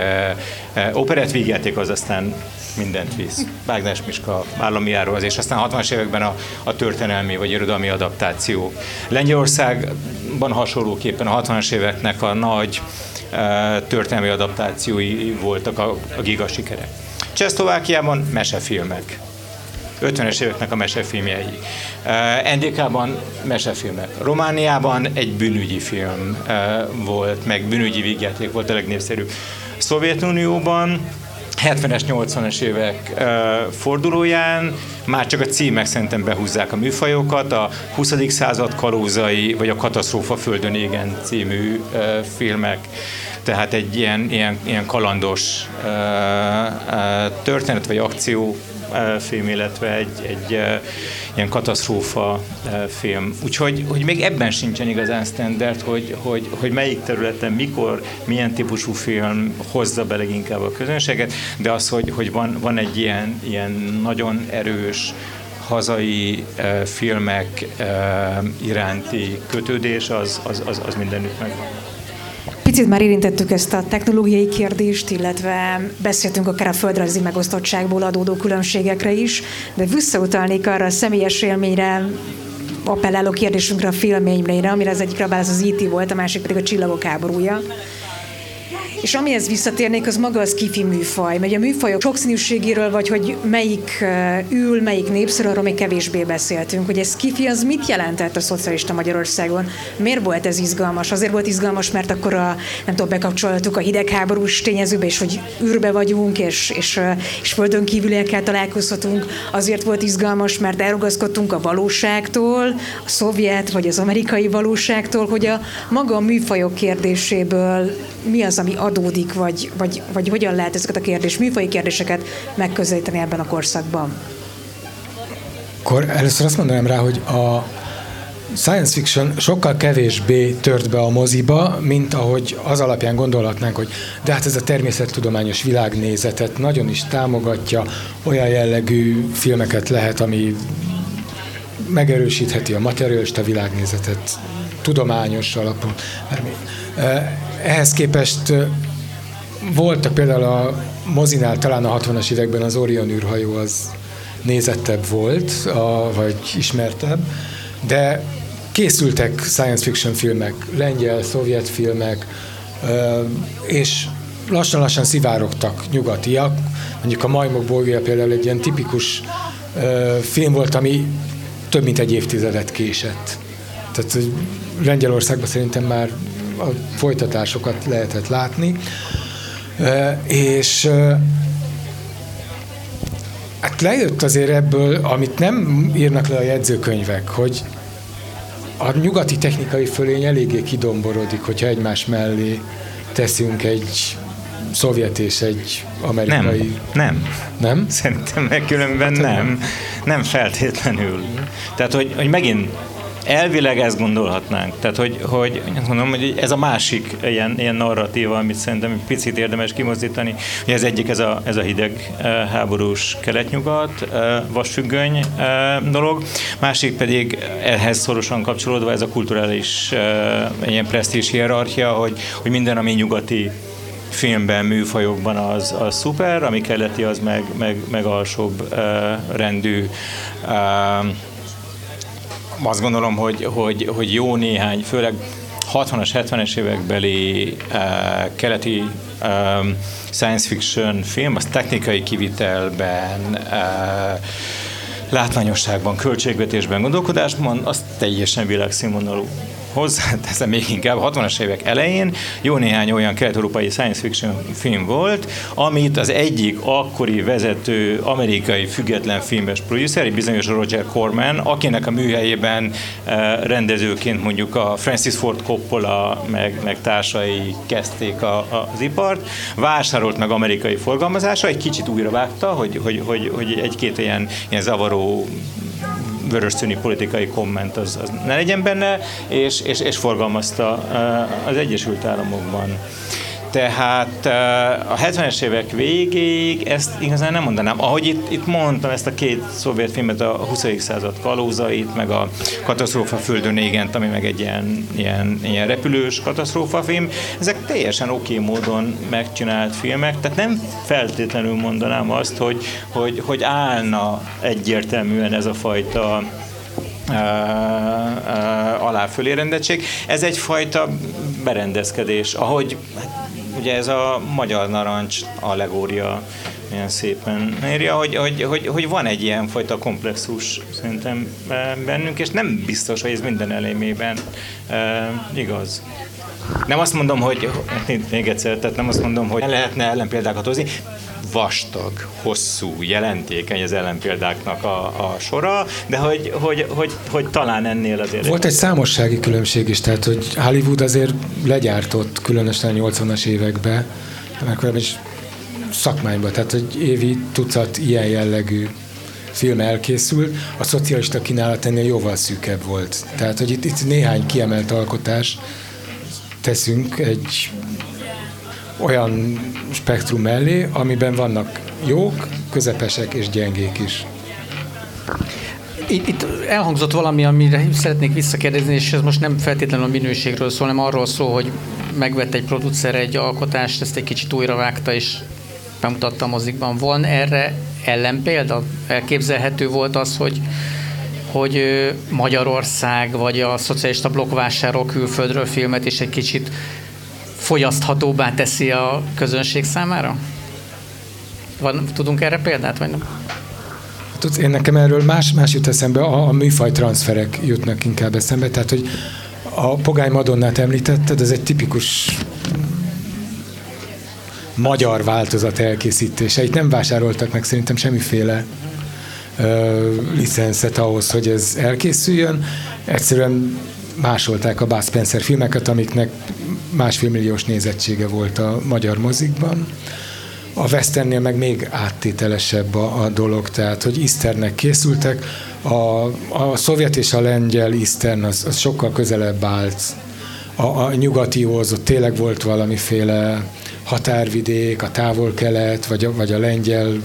uh, operett vígjáték az aztán mindent visz. Mágnes Miska állami áruhoz, és aztán 60-as években a, a történelmi vagy irodalmi adaptáció. Lengyelországban hasonlóképpen a 60-as éveknek a nagy e, történelmi adaptációi voltak a, a giga sikerek. Csehszlovákiában mesefilmek. 50-es éveknek a mesefilmjei. Uh, NDK-ban mesefilmek. Romániában egy bűnügyi film uh, volt, meg bűnügyi vígjáték volt a legnépszerűbb. Szovjetunióban 70-es, 80-es évek fordulóján már csak a címek szerintem behúzzák a műfajokat, a 20. század kalózai, vagy a Katasztrófa Földön égen című filmek. Tehát egy ilyen, ilyen, ilyen kalandos történet vagy akció film, illetve egy, egy ilyen katasztrófa film. Úgyhogy hogy még ebben sincsen igazán standard, hogy, hogy, hogy melyik területen, mikor, milyen típusú film hozza be leginkább a közönséget, de az, hogy, hogy van, van egy ilyen, ilyen nagyon erős hazai uh, filmek uh, iránti kötődés, az, az, az, az mindenütt megvan. Picit már érintettük ezt a technológiai kérdést, illetve beszéltünk akár a földrajzi megosztottságból adódó különbségekre is, de visszautalnék arra a személyes élményre, appelláló kérdésünkre, a filményre, amire az egyik válasz az IT e volt, a másik pedig a Csillagok háborúja. És amihez visszatérnék, az maga az kifi műfaj, mert a műfajok sokszínűségéről, vagy hogy melyik ül, melyik népszerű, arról még kevésbé beszéltünk. Hogy ez kifi az mit jelentett a szocialista Magyarországon? Miért volt ez izgalmas? Azért volt izgalmas, mert akkor a, nem tudom, bekapcsoltuk a hidegháborús tényezőbe, és hogy űrbe vagyunk, és, és, és földön kívüliekkel találkozhatunk. Azért volt izgalmas, mert elrugaszkodtunk a valóságtól, a szovjet vagy az amerikai valóságtól, hogy a maga a műfajok kérdéséből mi az, ami adódik, vagy, vagy, vagy hogyan lehet ezeket a kérdés, műfai kérdéseket megközelíteni ebben a korszakban? Akkor először azt mondanám rá, hogy a science fiction sokkal kevésbé tört be a moziba, mint ahogy az alapján gondolhatnánk, hogy de hát ez a természettudományos világnézetet nagyon is támogatja, olyan jellegű filmeket lehet, ami megerősítheti a materialista világnézetet, tudományos alapon. Ehhez képest voltak például a mozinál talán a 60-as években az Orion űrhajó az nézettebb volt, a, vagy ismertebb, de készültek science fiction filmek, lengyel, szovjet filmek, és lassan-lassan szivárogtak nyugatiak. Mondjuk a Majmok bolygója például egy ilyen tipikus film volt, ami több mint egy évtizedet késett. Tehát Lengyelországban szerintem már a folytatásokat lehetett látni. És hát lejött azért ebből, amit nem írnak le a jegyzőkönyvek, hogy a nyugati technikai fölény eléggé kidomborodik, hogyha egymás mellé teszünk egy szovjet és egy amerikai... Nem, nem. Nem? Szerintem különben hát, nem. Nem feltétlenül. Tehát, hogy, hogy megint elvileg ezt gondolhatnánk. Tehát, hogy, hogy mondom, hogy ez a másik ilyen, ilyen narratíva, amit szerintem picit érdemes kimozdítani. Ugye ez egyik ez a, ez a hideg eh, háborús keletnyugat, eh, vasfüggöny eh, dolog, másik pedig ehhez szorosan kapcsolódva ez a kulturális ilyen presztízs hierarchia, hogy, hogy minden, ami nyugati filmben, műfajokban az, az szuper, ami keleti az meg, meg, meg alsóbb rendű azt gondolom, hogy, hogy, hogy jó néhány, főleg 60-as, 70-es évekbeli uh, keleti um, science fiction film, az technikai kivitelben, uh, látványosságban, költségvetésben, gondolkodásban, az teljesen világszínvonalú hozzáteszem még inkább, a 60-as évek elején jó néhány olyan kelet-európai science fiction film volt, amit az egyik akkori vezető amerikai független filmes producer, egy bizonyos Roger Corman, akinek a műhelyében eh, rendezőként mondjuk a Francis Ford Coppola meg, meg társai kezdték a, a, az ipart, vásárolt meg amerikai forgalmazása, egy kicsit újra vágta, hogy, hogy, hogy, hogy egy-két ilyen, ilyen zavaró vörös színi politikai komment az, az ne legyen benne, és, és, és forgalmazta az Egyesült Államokban. Tehát eh, a 70-es évek végéig ezt igazán nem mondanám. Ahogy itt, itt mondtam ezt a két szovjet filmet, a 20. század kalózait, meg a katasztrófa földön égent, ami meg egy ilyen, ilyen, ilyen repülős film, ezek teljesen oké okay módon megcsinált filmek, tehát nem feltétlenül mondanám azt, hogy, hogy, hogy állna egyértelműen ez a fajta Uh, uh, alá fölé rendeltség. Ez egyfajta berendezkedés, ahogy ugye ez a magyar narancs allegória ilyen szépen írja, hogy, hogy, hogy, hogy van egy ilyen fajta komplexus szerintem e, bennünk, és nem biztos, hogy ez minden elémében e, igaz. Nem azt mondom, hogy még egyszer, tehát nem azt mondom, hogy lehetne ellenpéldákat hozni, vastag, hosszú, jelentékeny az ellenpéldáknak a, a sora, de hogy, hogy, hogy, hogy talán ennél azért... Volt egy számossági különbség is, tehát hogy Hollywood azért legyártott, különösen a 80-as években, mert is szakmányban, tehát hogy évi tucat ilyen jellegű film elkészült, a szocialista kínálat ennél jóval szűkebb volt. Tehát, hogy itt, itt néhány kiemelt alkotás teszünk egy olyan spektrum mellé, amiben vannak jók, közepesek és gyengék is. Itt, itt elhangzott valami, amire szeretnék visszakérdezni, és ez most nem feltétlenül a minőségről szól, hanem arról szól, hogy megvett egy producer egy alkotást, ezt egy kicsit újra vágta, és bemutatta a mozikban. Van erre ellenpélda? Elképzelhető volt az, hogy hogy Magyarország vagy a szocialista blokk vásárol külföldről filmet, és egy kicsit fogyaszthatóbbá teszi a közönség számára? Van, tudunk erre példát, vagy nem? Tudsz, én nekem erről más, más jut eszembe, a, a műfaj transferek jutnak inkább eszembe, tehát hogy a Pogány Madonnát említetted, ez egy tipikus magyar változat elkészítése. Itt nem vásároltak meg szerintem semmiféle ö, licenszet ahhoz, hogy ez elkészüljön. Egyszerűen másolták a Bud Spencer filmeket, amiknek másfél milliós nézettsége volt a magyar mozikban. A Westernnél meg még áttételesebb a, a dolog, tehát hogy Easternek készültek, a, a szovjet és a lengyel Eastern az, az sokkal közelebb állt a, a nyugatihoz, ott tényleg volt valamiféle határvidék, a távol-kelet, vagy a, vagy a lengyel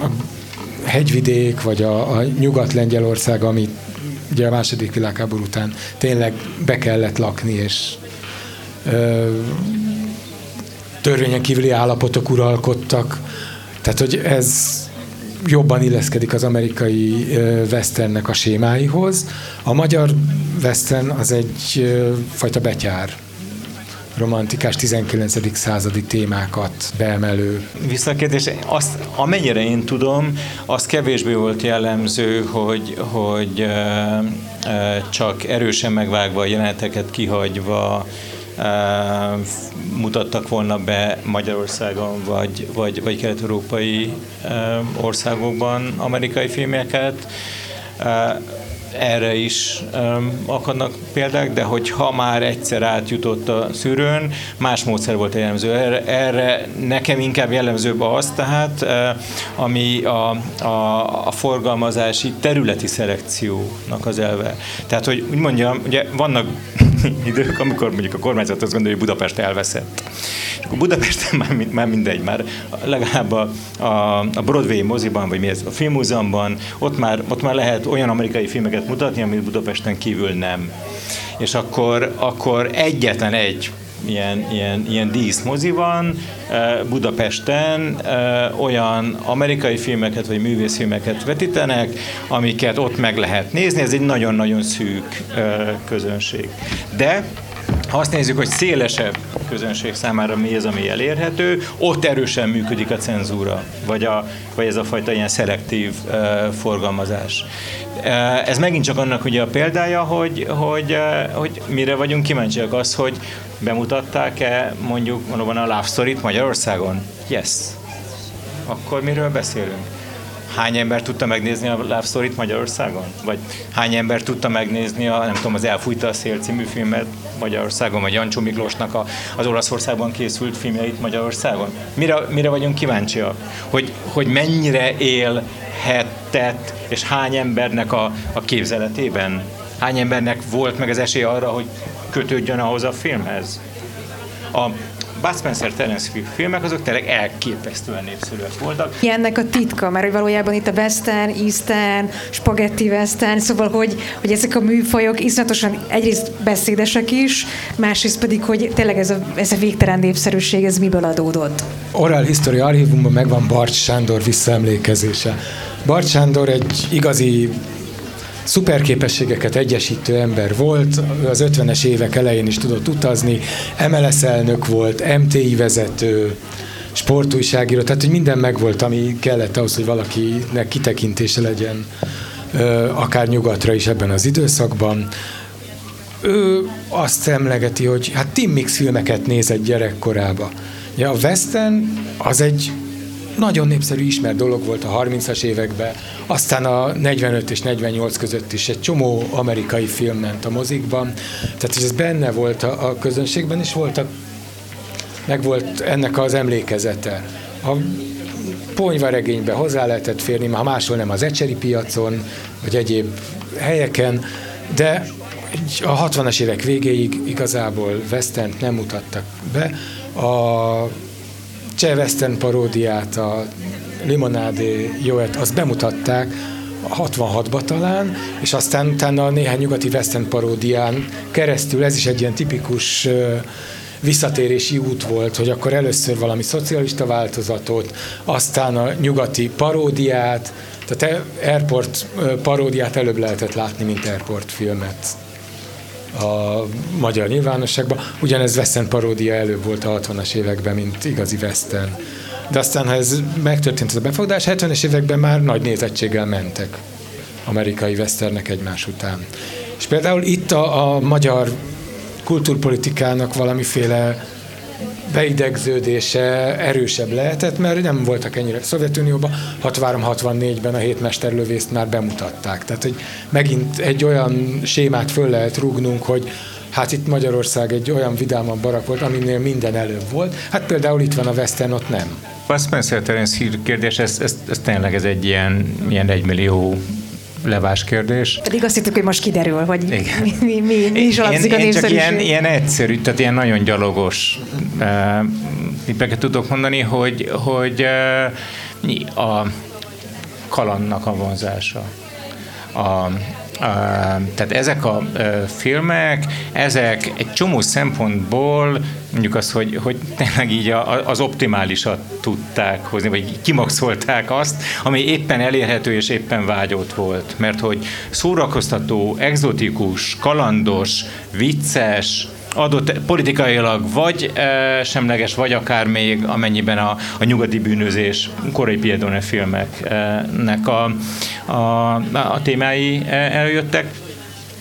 a hegyvidék, vagy a, a nyugat-lengyelország, ami ugye a második világháború után tényleg be kellett lakni, és ö, törvényen kívüli állapotok uralkodtak. Tehát, hogy ez jobban illeszkedik az amerikai westernnek a sémáihoz. A magyar western az egy fajta betyár romantikás 19. századi témákat beemelő. Visszakérdés, azt, amennyire én tudom, az kevésbé volt jellemző, hogy, hogy csak erősen megvágva, jeleneteket kihagyva, mutattak volna be Magyarországon vagy, vagy, vagy kelet-európai országokban amerikai filmeket erre is um, akadnak példák, de hogy ha már egyszer átjutott a szűrőn, más módszer volt jellemző. Erre, erre nekem inkább jellemzőbb az tehát, uh, ami a, a, a forgalmazási területi szelekciónak az elve. Tehát, hogy úgy mondjam, ugye vannak idők, amikor mondjuk a kormányzat azt gondolja, hogy Budapest elveszett. Akkor Budapesten már, már mindegy, már legalább a, a, a Broadway moziban, vagy mi ez, a filmmúzeumban, ott már, ott már lehet olyan amerikai filmeket mutatni, amit Budapesten kívül nem. És akkor, akkor egyetlen egy ilyen, ilyen, ilyen díszmozi van Budapesten, olyan amerikai filmeket vagy művészfilmeket vetítenek, amiket ott meg lehet nézni, ez egy nagyon-nagyon szűk közönség. De ha azt nézzük, hogy szélesebb közönség számára mi az, ami elérhető, ott erősen működik a cenzúra, vagy, a, vagy ez a fajta ilyen szelektív uh, forgalmazás. Uh, ez megint csak annak ugye a példája, hogy, hogy, uh, hogy mire vagyunk kíváncsiak az, hogy bemutatták-e mondjuk valóban a Love Story-t Magyarországon? Yes. Akkor miről beszélünk? Hány ember tudta megnézni a Love Story-t Magyarországon? Vagy hány ember tudta megnézni a, nem tudom, az Elfújta a szél című filmet Magyarországon, vagy Jancsó Miklósnak a, az Olaszországban készült filmjeit Magyarországon? Mire, mire vagyunk kíváncsiak? Hogy, hogy mennyire élhetett, és hány embernek a, a képzeletében? Hány embernek volt meg az esély arra, hogy kötődjön ahhoz a filmhez? A Bud Spencer Terence filmek azok tényleg elképesztően népszerűek voltak. Ennek a titka, mert hogy valójában itt a western, eastern, spaghetti western, szóval hogy, hogy ezek a műfajok iszonyatosan egyrészt beszédesek is, másrészt pedig, hogy tényleg ez a, ez a végtelen népszerűség, ez miből adódott? Oral History archívumban megvan Barcs Sándor visszaemlékezése. Barcs Sándor egy igazi szuperképességeket egyesítő ember volt, az 50-es évek elején is tudott utazni, MLS elnök volt, MTI vezető, sportújságíró, tehát hogy minden megvolt, ami kellett ahhoz, hogy valakinek kitekintése legyen, akár nyugatra is ebben az időszakban. Ő azt emlegeti, hogy hát Tim Mix filmeket nézett gyerekkorába. Ja, a Western az egy nagyon népszerű, ismert dolog volt a 30-as években, aztán a 45 és 48 között is egy csomó amerikai film ment a mozikban, tehát ez benne volt a, a közönségben, és voltak, meg volt ennek az emlékezete. A ponyvaregénybe hozzá lehetett férni, már máshol nem az ecseri piacon, vagy egyéb helyeken, de a 60-as évek végéig igazából western nem mutattak be. A cseh western paródiát, a Limonádé Joet, azt bemutatták 66-ba talán, és aztán utána néhány nyugati western paródián keresztül, ez is egy ilyen tipikus visszatérési út volt, hogy akkor először valami szocialista változatot, aztán a nyugati paródiát, tehát Airport paródiát előbb lehetett látni, mint Airport filmet. A magyar nyilvánosságban. Ugyanez western paródia előbb volt a 60-as években, mint igazi western. De aztán, ha ez megtörtént ez a befogadás, 70-es években már nagy nézettséggel mentek amerikai westernek egymás után. És például itt a, a magyar kultúrpolitikának valamiféle beidegződése erősebb lehetett, mert nem voltak ennyire. Szovjetunióban 63-64-ben a hétmesterlövészt már bemutatták. Tehát, hogy megint egy olyan sémát föl lehet rúgnunk, hogy hát itt Magyarország egy olyan vidámabb barak volt, aminél minden előbb volt. Hát például itt van a Western, ott nem. A Spencer Terence hír kérdés, ez, ez, ez tényleg ez egy ilyen, ilyen egymillió levás kérdés. Pedig azt hittük, hogy most kiderül, hogy Igen. mi, mi, mi, mi is alapszik én, a én csak ilyen, ilyen egyszerű, tehát ilyen nagyon gyalogos uh, tippeket tudok mondani, hogy, hogy uh, a kalannak a vonzása, a, tehát ezek a filmek, ezek egy csomó szempontból mondjuk azt, hogy, hogy tényleg így az optimálisat tudták hozni, vagy kimaxolták azt, ami éppen elérhető és éppen vágyott volt. Mert hogy szórakoztató, exotikus, kalandos, vicces, adott politikailag vagy e, semleges, vagy akár még amennyiben a, a nyugati bűnözés, korai Piedone filmeknek a, a, a témái eljöttek,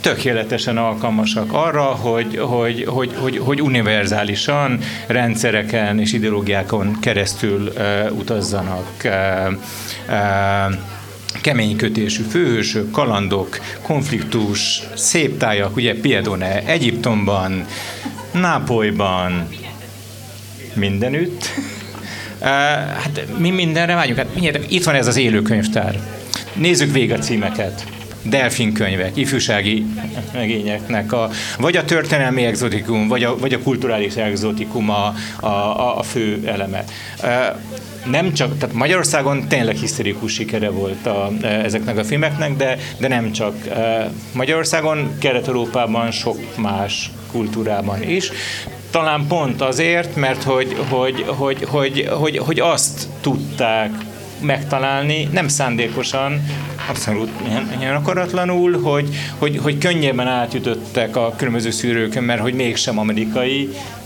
tökéletesen alkalmasak arra, hogy, hogy, hogy, hogy, hogy univerzálisan rendszereken és ideológiákon keresztül uh, utazzanak. Uh, uh, kemény kötésű főhősök, kalandok, konfliktus, szép tájak, ugye Piedone Egyiptomban, Nápolyban, mindenütt. Hát mi mindenre vágyunk? Hát mindjárt, itt van ez az élőkönyvtár. Nézzük végig a címeket delfin könyvek, ifjúsági megényeknek, a, vagy a történelmi exotikum, vagy a, vagy a kulturális exotikum a, a, a fő eleme. Nem csak, tehát Magyarországon tényleg hiszterikus sikere volt a, ezeknek a filmeknek, de, de nem csak. Magyarországon, Kelet-Európában sok más kultúrában is talán pont azért, mert hogy, hogy, hogy, hogy, hogy, hogy azt tudták megtalálni, nem szándékosan, abszolút ilyen akaratlanul, hogy, hogy, hogy könnyebben átjutottak a különböző szűrőkön, mert hogy mégsem amerikai e,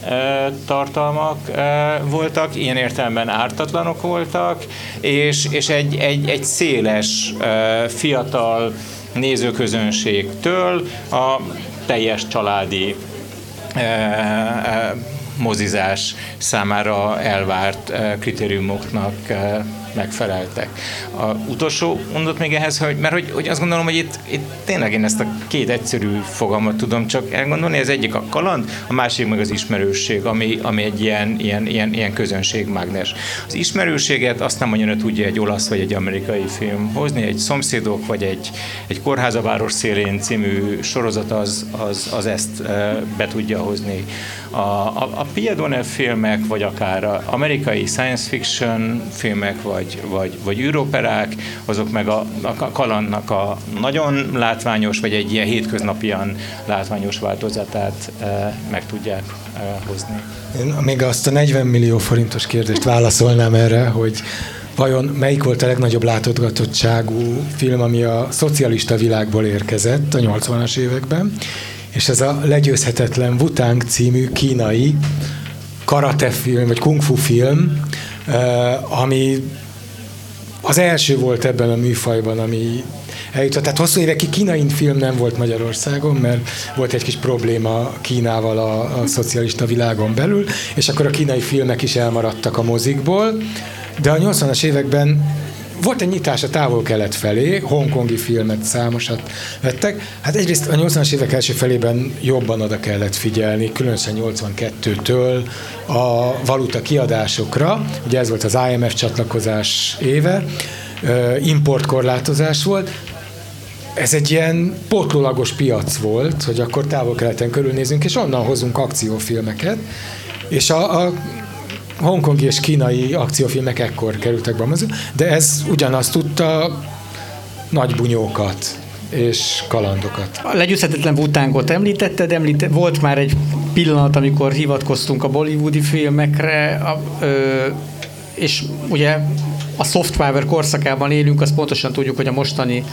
tartalmak voltak, ilyen értelemben ártatlanok voltak, és, és egy, egy, egy széles, fiatal nézőközönségtől a teljes családi mozizás számára elvárt kritériumoknak megfeleltek. A utolsó mondott még ehhez, hogy, mert hogy, hogy azt gondolom, hogy itt, itt tényleg én ezt a két egyszerű fogalmat tudom csak elgondolni, ez egyik a kaland, a másik meg az ismerősség, ami, ami egy ilyen, ilyen, ilyen, ilyen közönségmágnes. Az ismerőséget azt nem annyira tudja egy olasz vagy egy amerikai film hozni, egy szomszédok vagy egy, egy kórházaváros szélén című sorozat az, az, az ezt be tudja hozni. A, a, a Piedone filmek, vagy akár amerikai science fiction filmek, vagy, vagy, vagy űroperák, azok meg a, a kalandnak a nagyon látványos, vagy egy ilyen hétköznapian látványos változatát e, meg tudják e, hozni. Én még azt a 40 millió forintos kérdést válaszolnám erre, hogy vajon melyik volt a legnagyobb látogatottságú film, ami a szocialista világból érkezett a 80-as években, és ez a Legyőzhetetlen Wutang című kínai karate film, vagy kung fu film, ami az első volt ebben a műfajban, ami eljutott. Tehát hosszú évekig kínai film nem volt Magyarországon, mert volt egy kis probléma Kínával a, a szocialista világon belül, és akkor a kínai filmek is elmaradtak a mozikból, de a 80-as években volt egy nyitás a távol-kelet felé, hongkongi filmet számosat vettek. Hát egyrészt a 80-as évek első felében jobban oda kellett figyelni, különösen 82-től a valuta kiadásokra. Ugye ez volt az IMF csatlakozás éve, importkorlátozás volt, ez egy ilyen potlólagos piac volt, hogy akkor távol-keleten körülnézünk, és onnan hozunk akciófilmeket, és a, a hongkongi és kínai akciófilmek ekkor kerültek be de ez ugyanazt tudta nagy bunyókat és kalandokat. A legyőzhetetlen Vutángot említetted, említett, volt már egy pillanat, amikor hivatkoztunk a bollywoodi filmekre, a, ö, és ugye a soft power korszakában élünk, azt pontosan tudjuk, hogy a mostani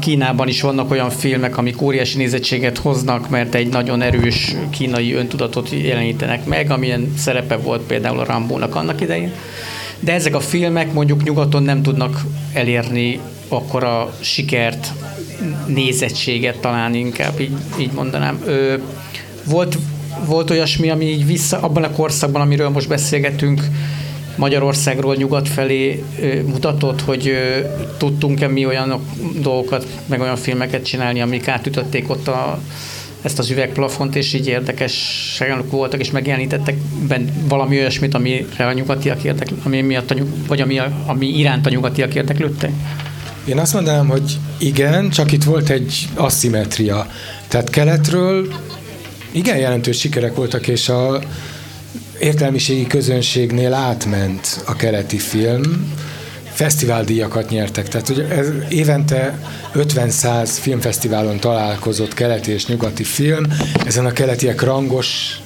Kínában is vannak olyan filmek, amik óriási nézettséget hoznak, mert egy nagyon erős kínai öntudatot jelenítenek meg, amilyen szerepe volt például a Rambónak annak idején. De ezek a filmek mondjuk nyugaton nem tudnak elérni akkora sikert, nézettséget talán inkább, így, így mondanám. Ö, volt, volt olyasmi, ami így vissza, abban a korszakban, amiről most beszélgetünk, Magyarországról nyugat felé mutatott, hogy tudtunk-e mi olyan dolgokat, meg olyan filmeket csinálni, amik átütötték ott a, ezt az üvegplafont, és így érdekesek voltak, és megjelenítettek ben valami olyasmit, amire a nyugatiak érdekl, ami miatt a nyug, vagy ami, ami iránt a nyugatiak érdeklődtek? Én azt mondanám, hogy igen, csak itt volt egy aszimetria. Tehát keletről igen jelentős sikerek voltak, és a értelmiségi közönségnél átment a keleti film, fesztiváldíjakat nyertek. Tehát hogy ez évente 50-100 filmfesztiválon találkozott keleti és nyugati film, ezen a keletiek rangos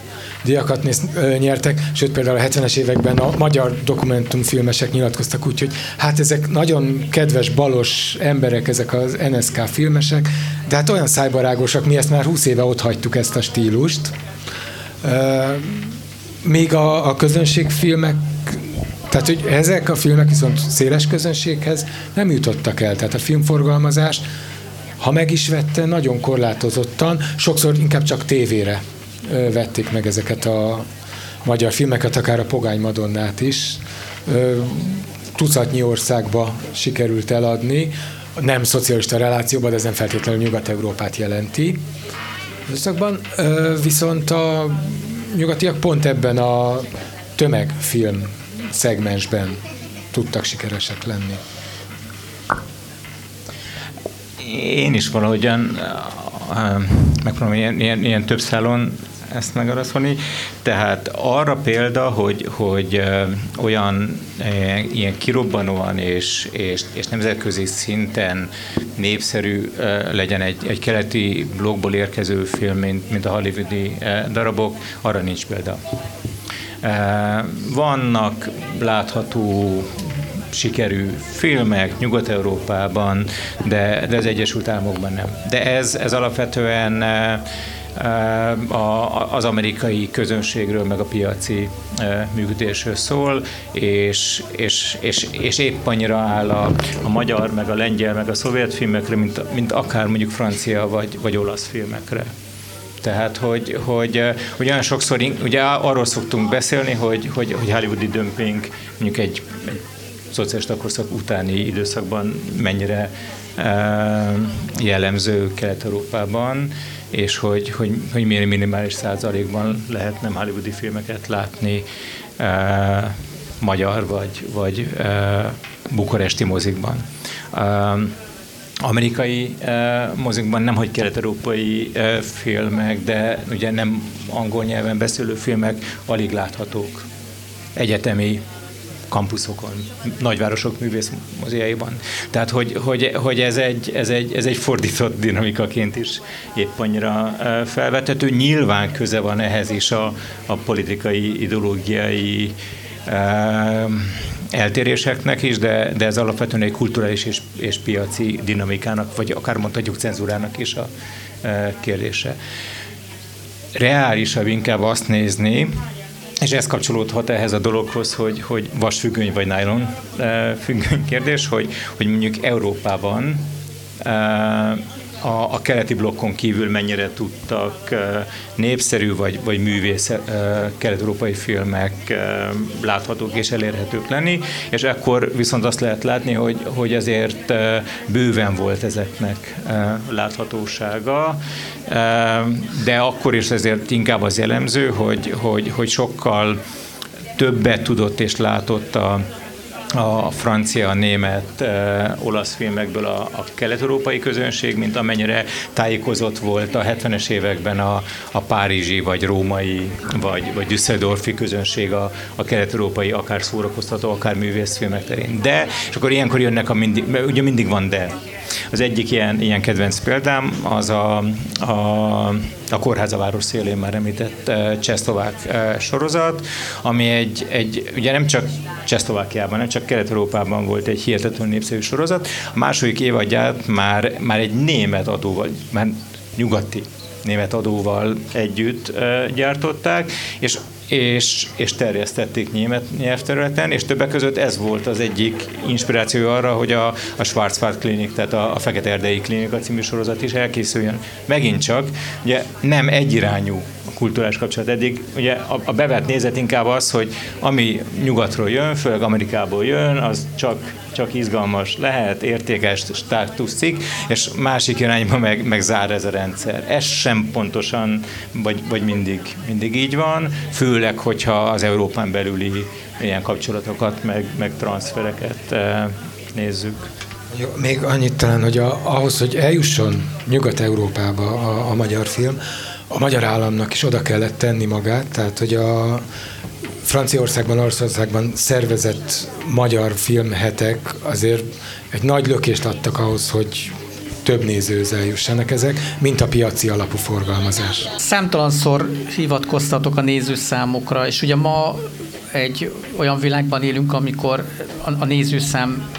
díjakat néz, ö, nyertek, sőt például a 70-es években a magyar dokumentumfilmesek nyilatkoztak úgy, hogy hát ezek nagyon kedves, balos emberek, ezek az NSK filmesek, de hát olyan szájbarágosak, mi ezt már 20 éve ott hagytuk ezt a stílust. Ö, még a, a közönségfilmek tehát, hogy ezek a filmek viszont széles közönséghez nem jutottak el. Tehát a filmforgalmazás, ha meg is vette, nagyon korlátozottan, sokszor inkább csak tévére vették meg ezeket a magyar filmeket, akár a Pogány Madonnát is. Tucatnyi országba sikerült eladni, nem szocialista relációban, de ez nem feltétlenül Nyugat-Európát jelenti. Viszont a nyugatiak pont ebben a tömegfilm szegmensben tudtak sikeresek lenni. Én is valahogyan megpróbálom ilyen, ilyen, ilyen több szálon ezt megaraszolni. Tehát arra példa, hogy, hogy olyan ilyen kirobbanóan és, és, és nemzetközi szinten népszerű legyen egy, egy keleti blogból érkező film, mint, mint a hollywoodi darabok, arra nincs példa. Vannak látható sikerű filmek Nyugat-Európában, de, de az Egyesült Államokban nem. De ez, ez alapvetően az amerikai közönségről, meg a piaci működésről szól, és, és, és, és épp annyira áll a, a magyar, meg a lengyel, meg a szovjet filmekre, mint, mint akár mondjuk francia vagy, vagy olasz filmekre. Tehát, hogy, hogy, hogy olyan sokszor, ugye arról szoktunk beszélni, hogy, hogy, hogy hollywoodi dömping mondjuk egy, egy szocialista korszak utáni időszakban mennyire jellemző Kelet-Európában, és hogy, hogy, hogy milyen minimális százalékban lehet nem hollywoodi filmeket látni e, magyar vagy, vagy e, bukaresti mozikban. E, amerikai e, mozikban nem, hogy kelet-európai e, filmek, de ugye nem angol nyelven beszélő filmek alig láthatók egyetemi kampuszokon, nagyvárosok művész moziaiban. Tehát, hogy, hogy, hogy ez, egy, ez, egy, ez egy fordított dinamikaként is épp annyira felvethető. Nyilván köze van ehhez is a, a politikai, ideológiai eltéréseknek is, de, de ez alapvetően egy kulturális és, és piaci dinamikának, vagy akár mondhatjuk cenzúrának is a kérdése. Reálisabb inkább azt nézni, és ez kapcsolódhat ehhez a dologhoz, hogy, hogy vasfüggöny vagy nylon eh, függöny kérdés, hogy, hogy mondjuk Európában eh, a, a keleti blokkon kívül mennyire tudtak népszerű vagy, vagy művész kelet-európai filmek láthatók és elérhetők lenni, és akkor viszont azt lehet látni, hogy, hogy azért bőven volt ezeknek láthatósága, de akkor is ezért inkább az jellemző, hogy, hogy, hogy sokkal többet tudott és látott a, a francia, a német, e, olasz filmekből a, a kelet-európai közönség, mint amennyire tájékozott volt a 70-es években a, a párizsi, vagy római, vagy, vagy düsseldorfi közönség a, a kelet-európai, akár szórakoztató, akár művészfilmek terén. De, és akkor ilyenkor jönnek a mindig, ugye mindig van de. Az egyik ilyen, ilyen kedvenc példám az a, a, a Kórháza város szélén már említett csehszlovák sorozat, ami egy, egy, ugye nem csak Csehszlovákiában, nem csak Kelet-Európában volt egy hihetetlen népszerű sorozat, a második évadját már, már egy német adóval, már nyugati német adóval együtt gyártották, és és, és terjesztették német nyelvterületen, és többek között ez volt az egyik inspiráció arra, hogy a, a Schwarzwald Klinik, tehát a, a Fekete Erdei Klinika című sorozat is elkészüljön. Megint csak, ugye nem egyirányú kulturális kapcsolat. Eddig ugye a, a bevett nézet inkább az, hogy ami nyugatról jön, főleg Amerikából jön, az csak csak izgalmas lehet, értékes státuszcikk, és másik irányban meg, meg zár ez a rendszer. Ez sem pontosan, vagy, vagy mindig, mindig így van, főleg, hogyha az Európán belüli ilyen kapcsolatokat, meg, meg transfereket eh, nézzük. Jó, még annyit talán, hogy a, ahhoz, hogy eljusson Nyugat-Európába a, a magyar film, a magyar államnak is oda kellett tenni magát, tehát hogy a Franciaországban, Oroszországban szervezett magyar filmhetek azért egy nagy lökést adtak ahhoz, hogy több nézőhöz eljussanak ezek, mint a piaci alapú forgalmazás. Számtalanszor hivatkoztatok a nézőszámokra, és ugye ma egy olyan világban élünk, amikor a nézőszám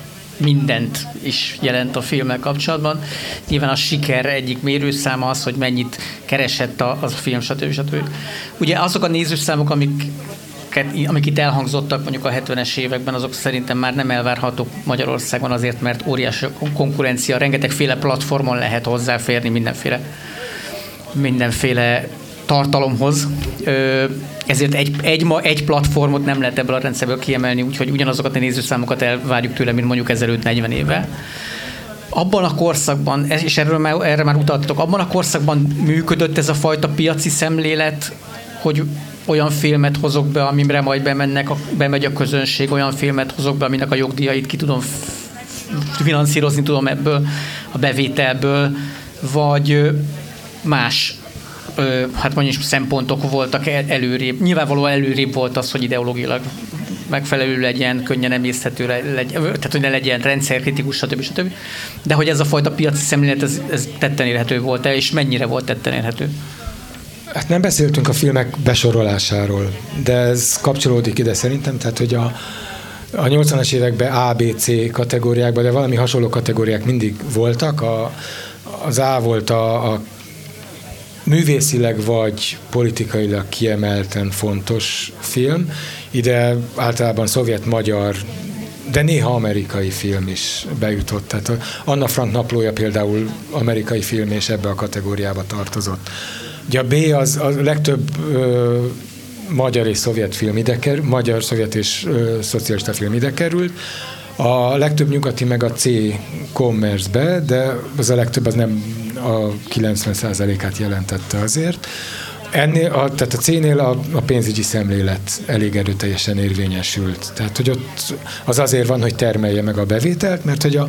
mindent is jelent a filmmel kapcsolatban. Nyilván a siker egyik mérőszáma az, hogy mennyit keresett a, az a film, stb. stb. Ugye azok a nézőszámok, amik amik itt elhangzottak mondjuk a 70-es években, azok szerintem már nem elvárhatók Magyarországon azért, mert óriási konkurencia, rengetegféle platformon lehet hozzáférni mindenféle, mindenféle tartalomhoz. Ezért egy, egy, ma, egy platformot nem lehet ebből a rendszerből kiemelni, úgyhogy ugyanazokat a nézőszámokat elvárjuk tőle, mint mondjuk ezelőtt 40 éve abban a korszakban, és erről már, erre már utaltatok, abban a korszakban működött ez a fajta piaci szemlélet, hogy olyan filmet hozok be, amire majd bemennek, a, bemegy a közönség, olyan filmet hozok be, aminek a jogdíjait ki tudom finanszírozni tudom ebből a bevételből, vagy más hát mondjuk szempontok voltak előrébb. Nyilvánvalóan előrébb volt az, hogy ideológilag megfelelő legyen, könnyen emészhető legyen, tehát hogy ne legyen rendszerkritikus, stb. stb. De hogy ez a fajta piaci szemlélet, ez, ez tetten érhető volt-e, és mennyire volt tetten érhető? Hát nem beszéltünk a filmek besorolásáról, de ez kapcsolódik ide szerintem, tehát hogy a, a 80-as években A, B, C kategóriákban, de valami hasonló kategóriák mindig voltak. A, az A volt a, a művészileg vagy politikailag kiemelten fontos film. Ide általában szovjet-magyar, de néha amerikai film is bejutott. Tehát Anna Frank naplója például amerikai film, és ebbe a kategóriába tartozott. Ugye a B az a legtöbb ö, magyar és szovjet film ide kerül, magyar, szovjet és ö, szocialista film ide került. A legtöbb nyugati meg a C commerce-be, de az a legtöbb az nem a 90%-át jelentette azért. Ennél, a, tehát a C-nél a, a pénzügyi szemlélet elég erőteljesen érvényesült. Tehát, hogy ott az azért van, hogy termelje meg a bevételt, mert hogy a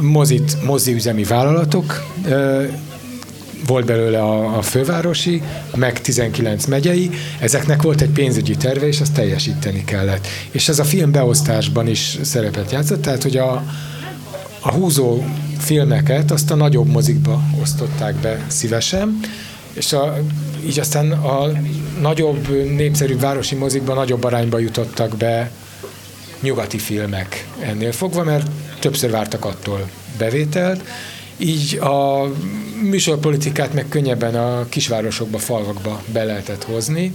mozit, moziüzemi vállalatok volt belőle a, a fővárosi, meg 19 megyei, ezeknek volt egy pénzügyi terve, és azt teljesíteni kellett. És ez a film beosztásban is szerepet játszott, tehát hogy a, a húzó filmeket azt a nagyobb mozikba osztották be szívesen, és a, így aztán a nagyobb, népszerűbb városi mozikban nagyobb arányba jutottak be nyugati filmek. Ennél fogva, mert többször vártak attól bevételt, így a műsorpolitikát meg könnyebben a kisvárosokba, falvakba be lehetett hozni,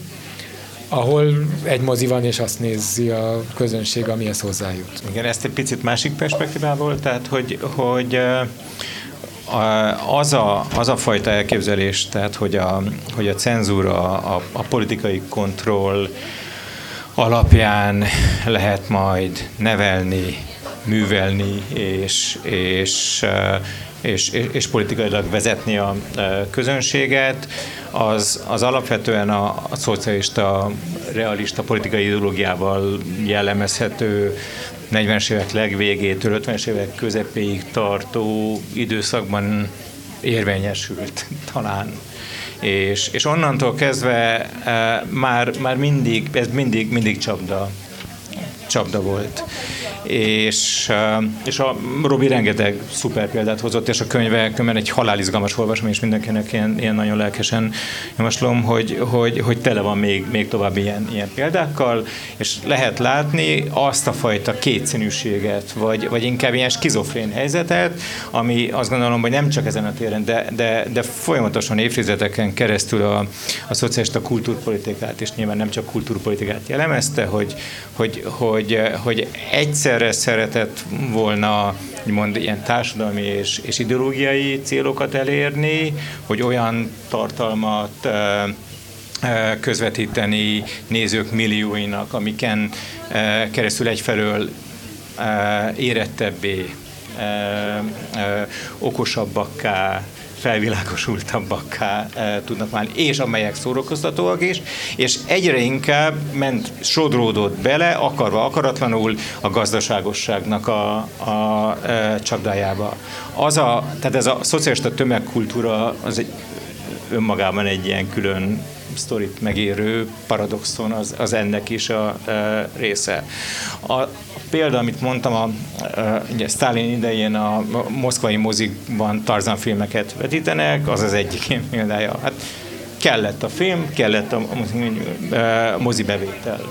ahol egy mozi van, és azt nézi a közönség, amihez hozzájut. Igen, ezt egy picit másik perspektívából, tehát hogy, hogy az a, az a fajta elképzelés, tehát hogy a, hogy a cenzúra, a, a politikai kontroll alapján lehet majd nevelni, művelni és, és és, és, és politikailag vezetni a közönséget, az, az alapvetően a, a szocialista, realista politikai ideológiával jellemezhető 40-es évek legvégétől 50-es évek közepéig tartó időszakban érvényesült talán. És, és onnantól kezdve e, már, már mindig, ez mindig, mindig csapda, csapda volt. És, és a Robi rengeteg szuper példát hozott, és a könyve könyve egy halálizgalmas olvasom, és mindenkinek ilyen, ilyen nagyon lelkesen javaslom, hogy, hogy, hogy tele van még, még további ilyen, ilyen példákkal, és lehet látni azt a fajta kétszínűséget, vagy, vagy inkább ilyen skizofrén helyzetet, ami azt gondolom, hogy nem csak ezen a téren, de, de, de folyamatosan évtizedeken keresztül a, a szociálista kultúrpolitikát, és nyilván nem csak kultúrpolitikát jellemezte, hogy, hogy, hogy, hogy egyszerre szeretett volna mond, ilyen társadalmi és, és ideológiai célokat elérni, hogy olyan tartalmat közvetíteni nézők millióinak, amiken keresztül egyfelől érettebbé, okosabbakká, felvilágosultabbakká e, tudnak válni, és amelyek szórakoztatóak is, és egyre inkább ment, sodródott bele, akarva, akaratlanul a gazdaságosságnak a, a e, csapdájába. Az a, tehát ez a szocialista tömegkultúra az egy, önmagában egy ilyen külön sztorit megérő paradoxon az, az ennek is a e, része. A, példa, amit mondtam, a, a, ugye Stalin idején a moszkvai mozikban Tarzan filmeket vetítenek, az az egyik ilyen példája. Hát kellett a film, kellett a, a, a mozi bevétel.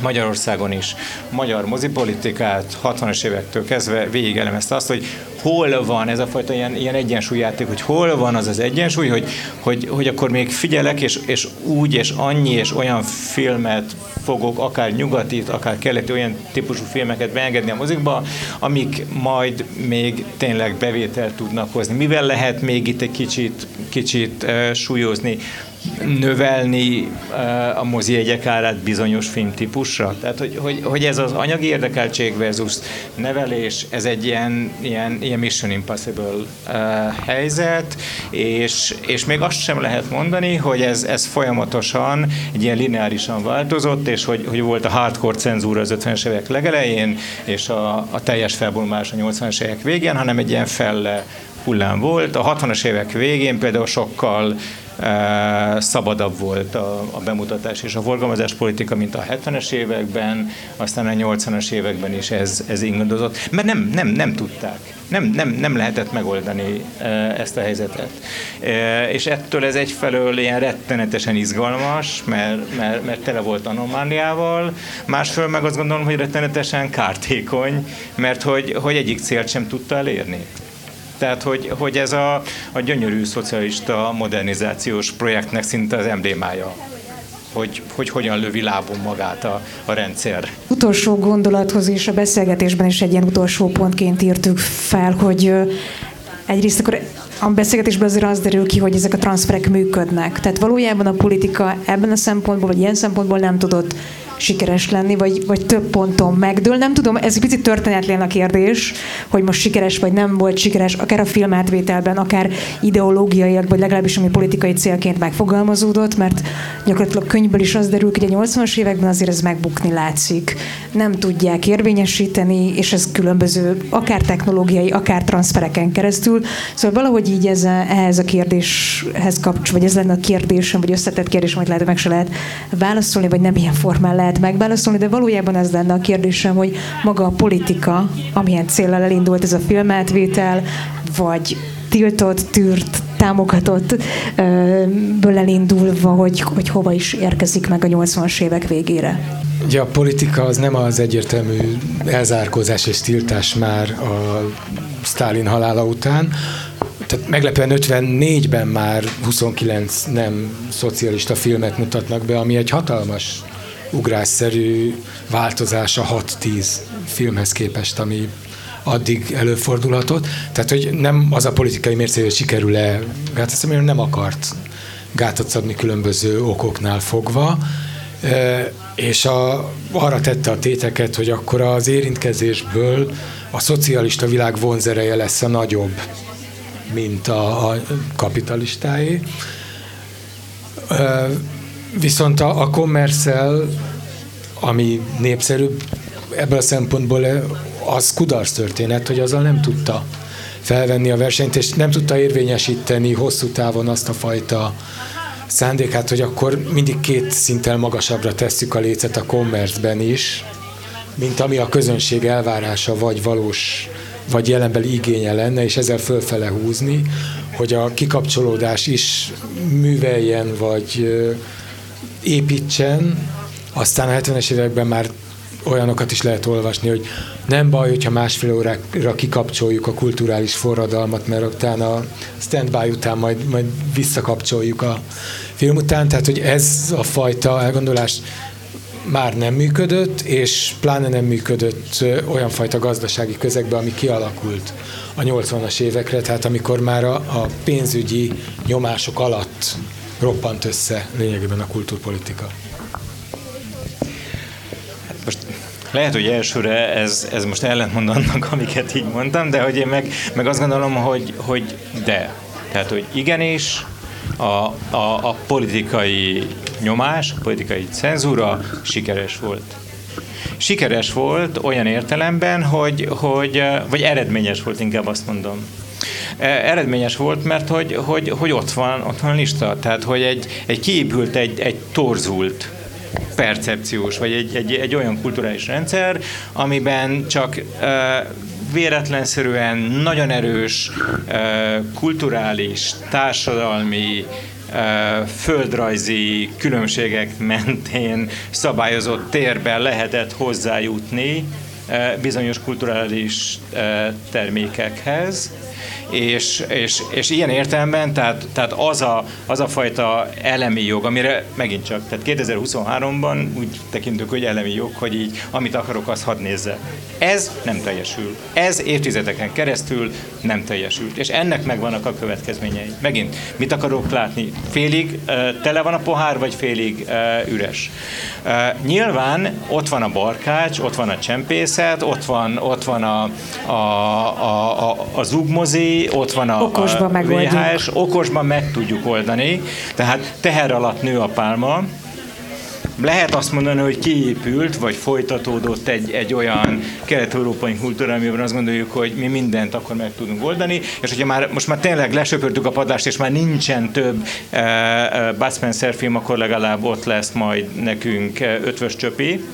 Magyarországon is magyar mozipolitikát 60-as évektől kezdve végig elemezte azt, hogy hol van ez a fajta ilyen, ilyen egyensúlyjáték, hogy hol van az az egyensúly, hogy, hogy, hogy akkor még figyelek, és, és úgy, és annyi, és olyan filmet fogok, akár nyugatit, akár keleti, olyan típusú filmeket beengedni a mozikba, amik majd még tényleg bevételt tudnak hozni. Mivel lehet még itt egy kicsit, kicsit súlyozni? Növelni a mozi jegyek árát bizonyos filmtípusra? Tehát, hogy, hogy, hogy ez az anyagi érdekeltség versus nevelés, ez egy ilyen, ilyen, ilyen Mission Impossible uh, helyzet, és, és még azt sem lehet mondani, hogy ez, ez folyamatosan egy ilyen lineárisan változott, és hogy, hogy volt a hardcore cenzúra az 50-es évek legelején, és a, a teljes felbomlás a 80-es évek végén, hanem egy ilyen felle hullám volt. A 60-as évek végén például sokkal szabadabb volt a, a bemutatás és a forgalmazás politika, mint a 70-es években, aztán a 80-as években is ez, ez ingadozott, mert nem, nem, nem tudták. Nem, nem, nem lehetett megoldani ezt a helyzetet. És ettől ez egyfelől ilyen rettenetesen izgalmas, mert, mert, mert tele volt anomáliával, másfelől meg azt gondolom, hogy rettenetesen kártékony, mert hogy, hogy egyik célt sem tudta elérni. Tehát, hogy, hogy ez a, a gyönyörű szocialista modernizációs projektnek szinte az emblémája hogy, hogy hogyan lövi lábon magát a, a rendszer. Utolsó gondolathoz is a beszélgetésben is egy ilyen utolsó pontként írtuk fel, hogy egyrészt akkor a beszélgetésben azért az derül ki, hogy ezek a transferek működnek. Tehát valójában a politika ebben a szempontból, vagy ilyen szempontból nem tudott sikeres lenni, vagy, vagy több ponton megdől. Nem tudom, ez egy picit történetlen a kérdés, hogy most sikeres vagy nem volt sikeres, akár a filmátvételben, akár ideológiaiak, vagy legalábbis ami politikai célként megfogalmazódott, mert gyakorlatilag könyvből is az derül, hogy a 80-as években azért ez megbukni látszik. Nem tudják érvényesíteni, és ez különböző, akár technológiai, akár transfereken keresztül. Szóval valahogy így ez a, ehhez a kérdéshez kapcs, vagy ez lenne a kérdésem, vagy összetett kérdés, amit lehet, meg se lehet válaszolni, vagy nem ilyen formán lehet lehet megválaszolni, de valójában ez lenne a kérdésem, hogy maga a politika, amilyen célral elindult ez a filmátvétel, vagy tiltott, tűrt, támogatott ből elindulva, hogy, hogy hova is érkezik meg a 80-as évek végére. Ugye a politika az nem az egyértelmű elzárkózás és tiltás már a Stalin halála után, tehát meglepően 54-ben már 29 nem szocialista filmet mutatnak be, ami egy hatalmas ugrásszerű változás a 6-10 filmhez képest, ami addig előfordulhatott. Tehát, hogy nem az a politikai mércé, hogy sikerül-e, hát azt mondom, nem akart gátat szabni különböző okoknál fogva, és a, arra tette a téteket, hogy akkor az érintkezésből a szocialista világ vonzereje lesz a nagyobb, mint a, a kapitalistáé. Viszont a, a commercial, ami népszerűbb, ebből a szempontból az kudarc történet, hogy azzal nem tudta felvenni a versenyt, és nem tudta érvényesíteni hosszú távon azt a fajta szándékát, hogy akkor mindig két szinttel magasabbra tesszük a lécet a commerce is, mint ami a közönség elvárása, vagy valós, vagy jelenbeli igénye lenne, és ezzel fölfele húzni, hogy a kikapcsolódás is műveljen, vagy építsen, aztán a 70-es években már olyanokat is lehet olvasni, hogy nem baj, hogyha másfél órára kikapcsoljuk a kulturális forradalmat, mert utána a standby után majd, majd visszakapcsoljuk a film után, tehát hogy ez a fajta elgondolás már nem működött, és pláne nem működött olyan fajta gazdasági közegben, ami kialakult a 80-as évekre, tehát amikor már a, a pénzügyi nyomások alatt roppant össze lényegében a kulturpolitika. Most lehet, hogy elsőre ez, ez most ellentmond annak, amiket így mondtam, de hogy én meg, meg azt gondolom, hogy, hogy de. Tehát, hogy igenis, a, a, a politikai nyomás, a politikai cenzúra sikeres volt. Sikeres volt olyan értelemben, hogy, hogy vagy eredményes volt, inkább azt mondom eredményes volt, mert hogy, hogy, hogy ott, van, ott van lista. Tehát, hogy egy, egy kiépült, egy, egy torzult percepciós, vagy egy, egy, egy olyan kulturális rendszer, amiben csak uh, véletlenszerűen nagyon erős uh, kulturális, társadalmi, földrajzi különbségek mentén szabályozott térben lehetett hozzájutni bizonyos kulturális termékekhez, és, és, és ilyen értelemben, tehát, tehát az, a, az a fajta elemi jog, amire megint csak, tehát 2023-ban úgy tekintünk, hogy elemi jog, hogy így amit akarok, azt hadd nézze. Ez nem teljesül. Ez évtizedeken keresztül nem teljesült. És ennek megvannak a következményei. Megint, mit akarok látni? Félig tele van a pohár, vagy félig üres? Nyilván ott van a barkács, ott van a csempészet, ott van, ott van a, a, a, a, a zugmozi, ott van a, okosban a VHS, okosban meg tudjuk oldani, tehát teher alatt nő a pálma, lehet azt mondani, hogy kiépült, vagy folytatódott egy, egy olyan kelet-európai kultúra, amiben azt gondoljuk, hogy mi mindent akkor meg tudunk oldani, és hogyha már most már tényleg lesöpörtük a padást, és már nincsen több uh, Bud Spencer film, akkor legalább ott lesz majd nekünk uh, ötvös csöpi,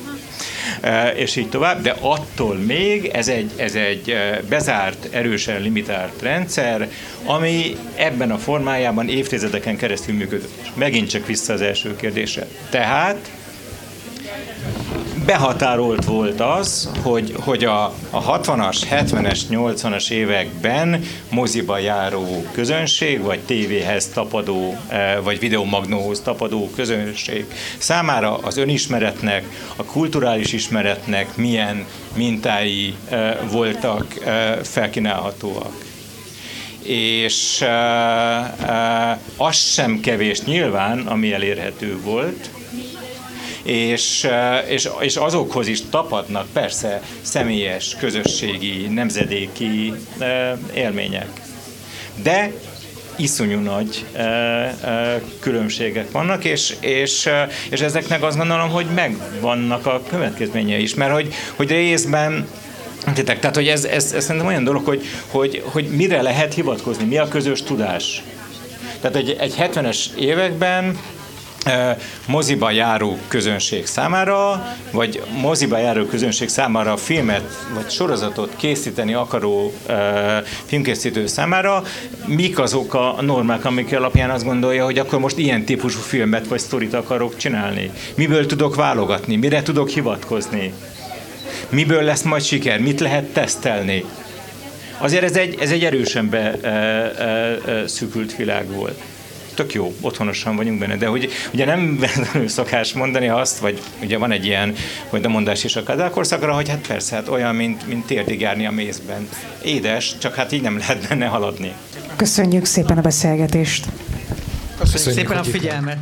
és így tovább, de attól még ez egy, ez egy bezárt, erősen limitált rendszer, ami ebben a formájában évtizedeken keresztül működött. Megint csak vissza az első kérdésre. Tehát behatárolt volt az, hogy, hogy a, a 60-as, 70-es, 80-as években moziba járó közönség, vagy tévéhez tapadó, e, vagy videomagnóhoz tapadó közönség számára az önismeretnek, a kulturális ismeretnek milyen mintái e, voltak e, felkínálhatóak. És az sem kevés nyilván, ami elérhető volt, és, és, és azokhoz is tapadnak persze személyes, közösségi, nemzedéki élmények. De iszonyú nagy e, e, különbségek vannak, és, és, és ezeknek azt gondolom, hogy megvannak a következményei is, mert hogy, hogy részben tehát, hogy ez, ez, ez szerintem olyan dolog, hogy, hogy, hogy mire lehet hivatkozni, mi a közös tudás. Tehát egy, egy 70-es években moziba járó közönség számára, vagy moziba járó közönség számára filmet vagy sorozatot készíteni akaró filmkészítő számára, mik azok a normák, amik alapján azt gondolja, hogy akkor most ilyen típusú filmet vagy sztorit akarok csinálni. Miből tudok válogatni, mire tudok hivatkozni, miből lesz majd siker, mit lehet tesztelni. Azért ez egy, ez egy erősen be, szűkült világ volt tök jó, otthonosan vagyunk benne, de hogy ugye nem szokás mondani azt, vagy ugye van egy ilyen, hogy a mondás is a kadálkorszakra, hogy hát persze, hát olyan, mint, mint térdig járni a mézben. Édes, csak hát így nem lehet benne haladni. Köszönjük szépen a beszélgetést. Köszönjük, Köszönjük szépen a figyelmet.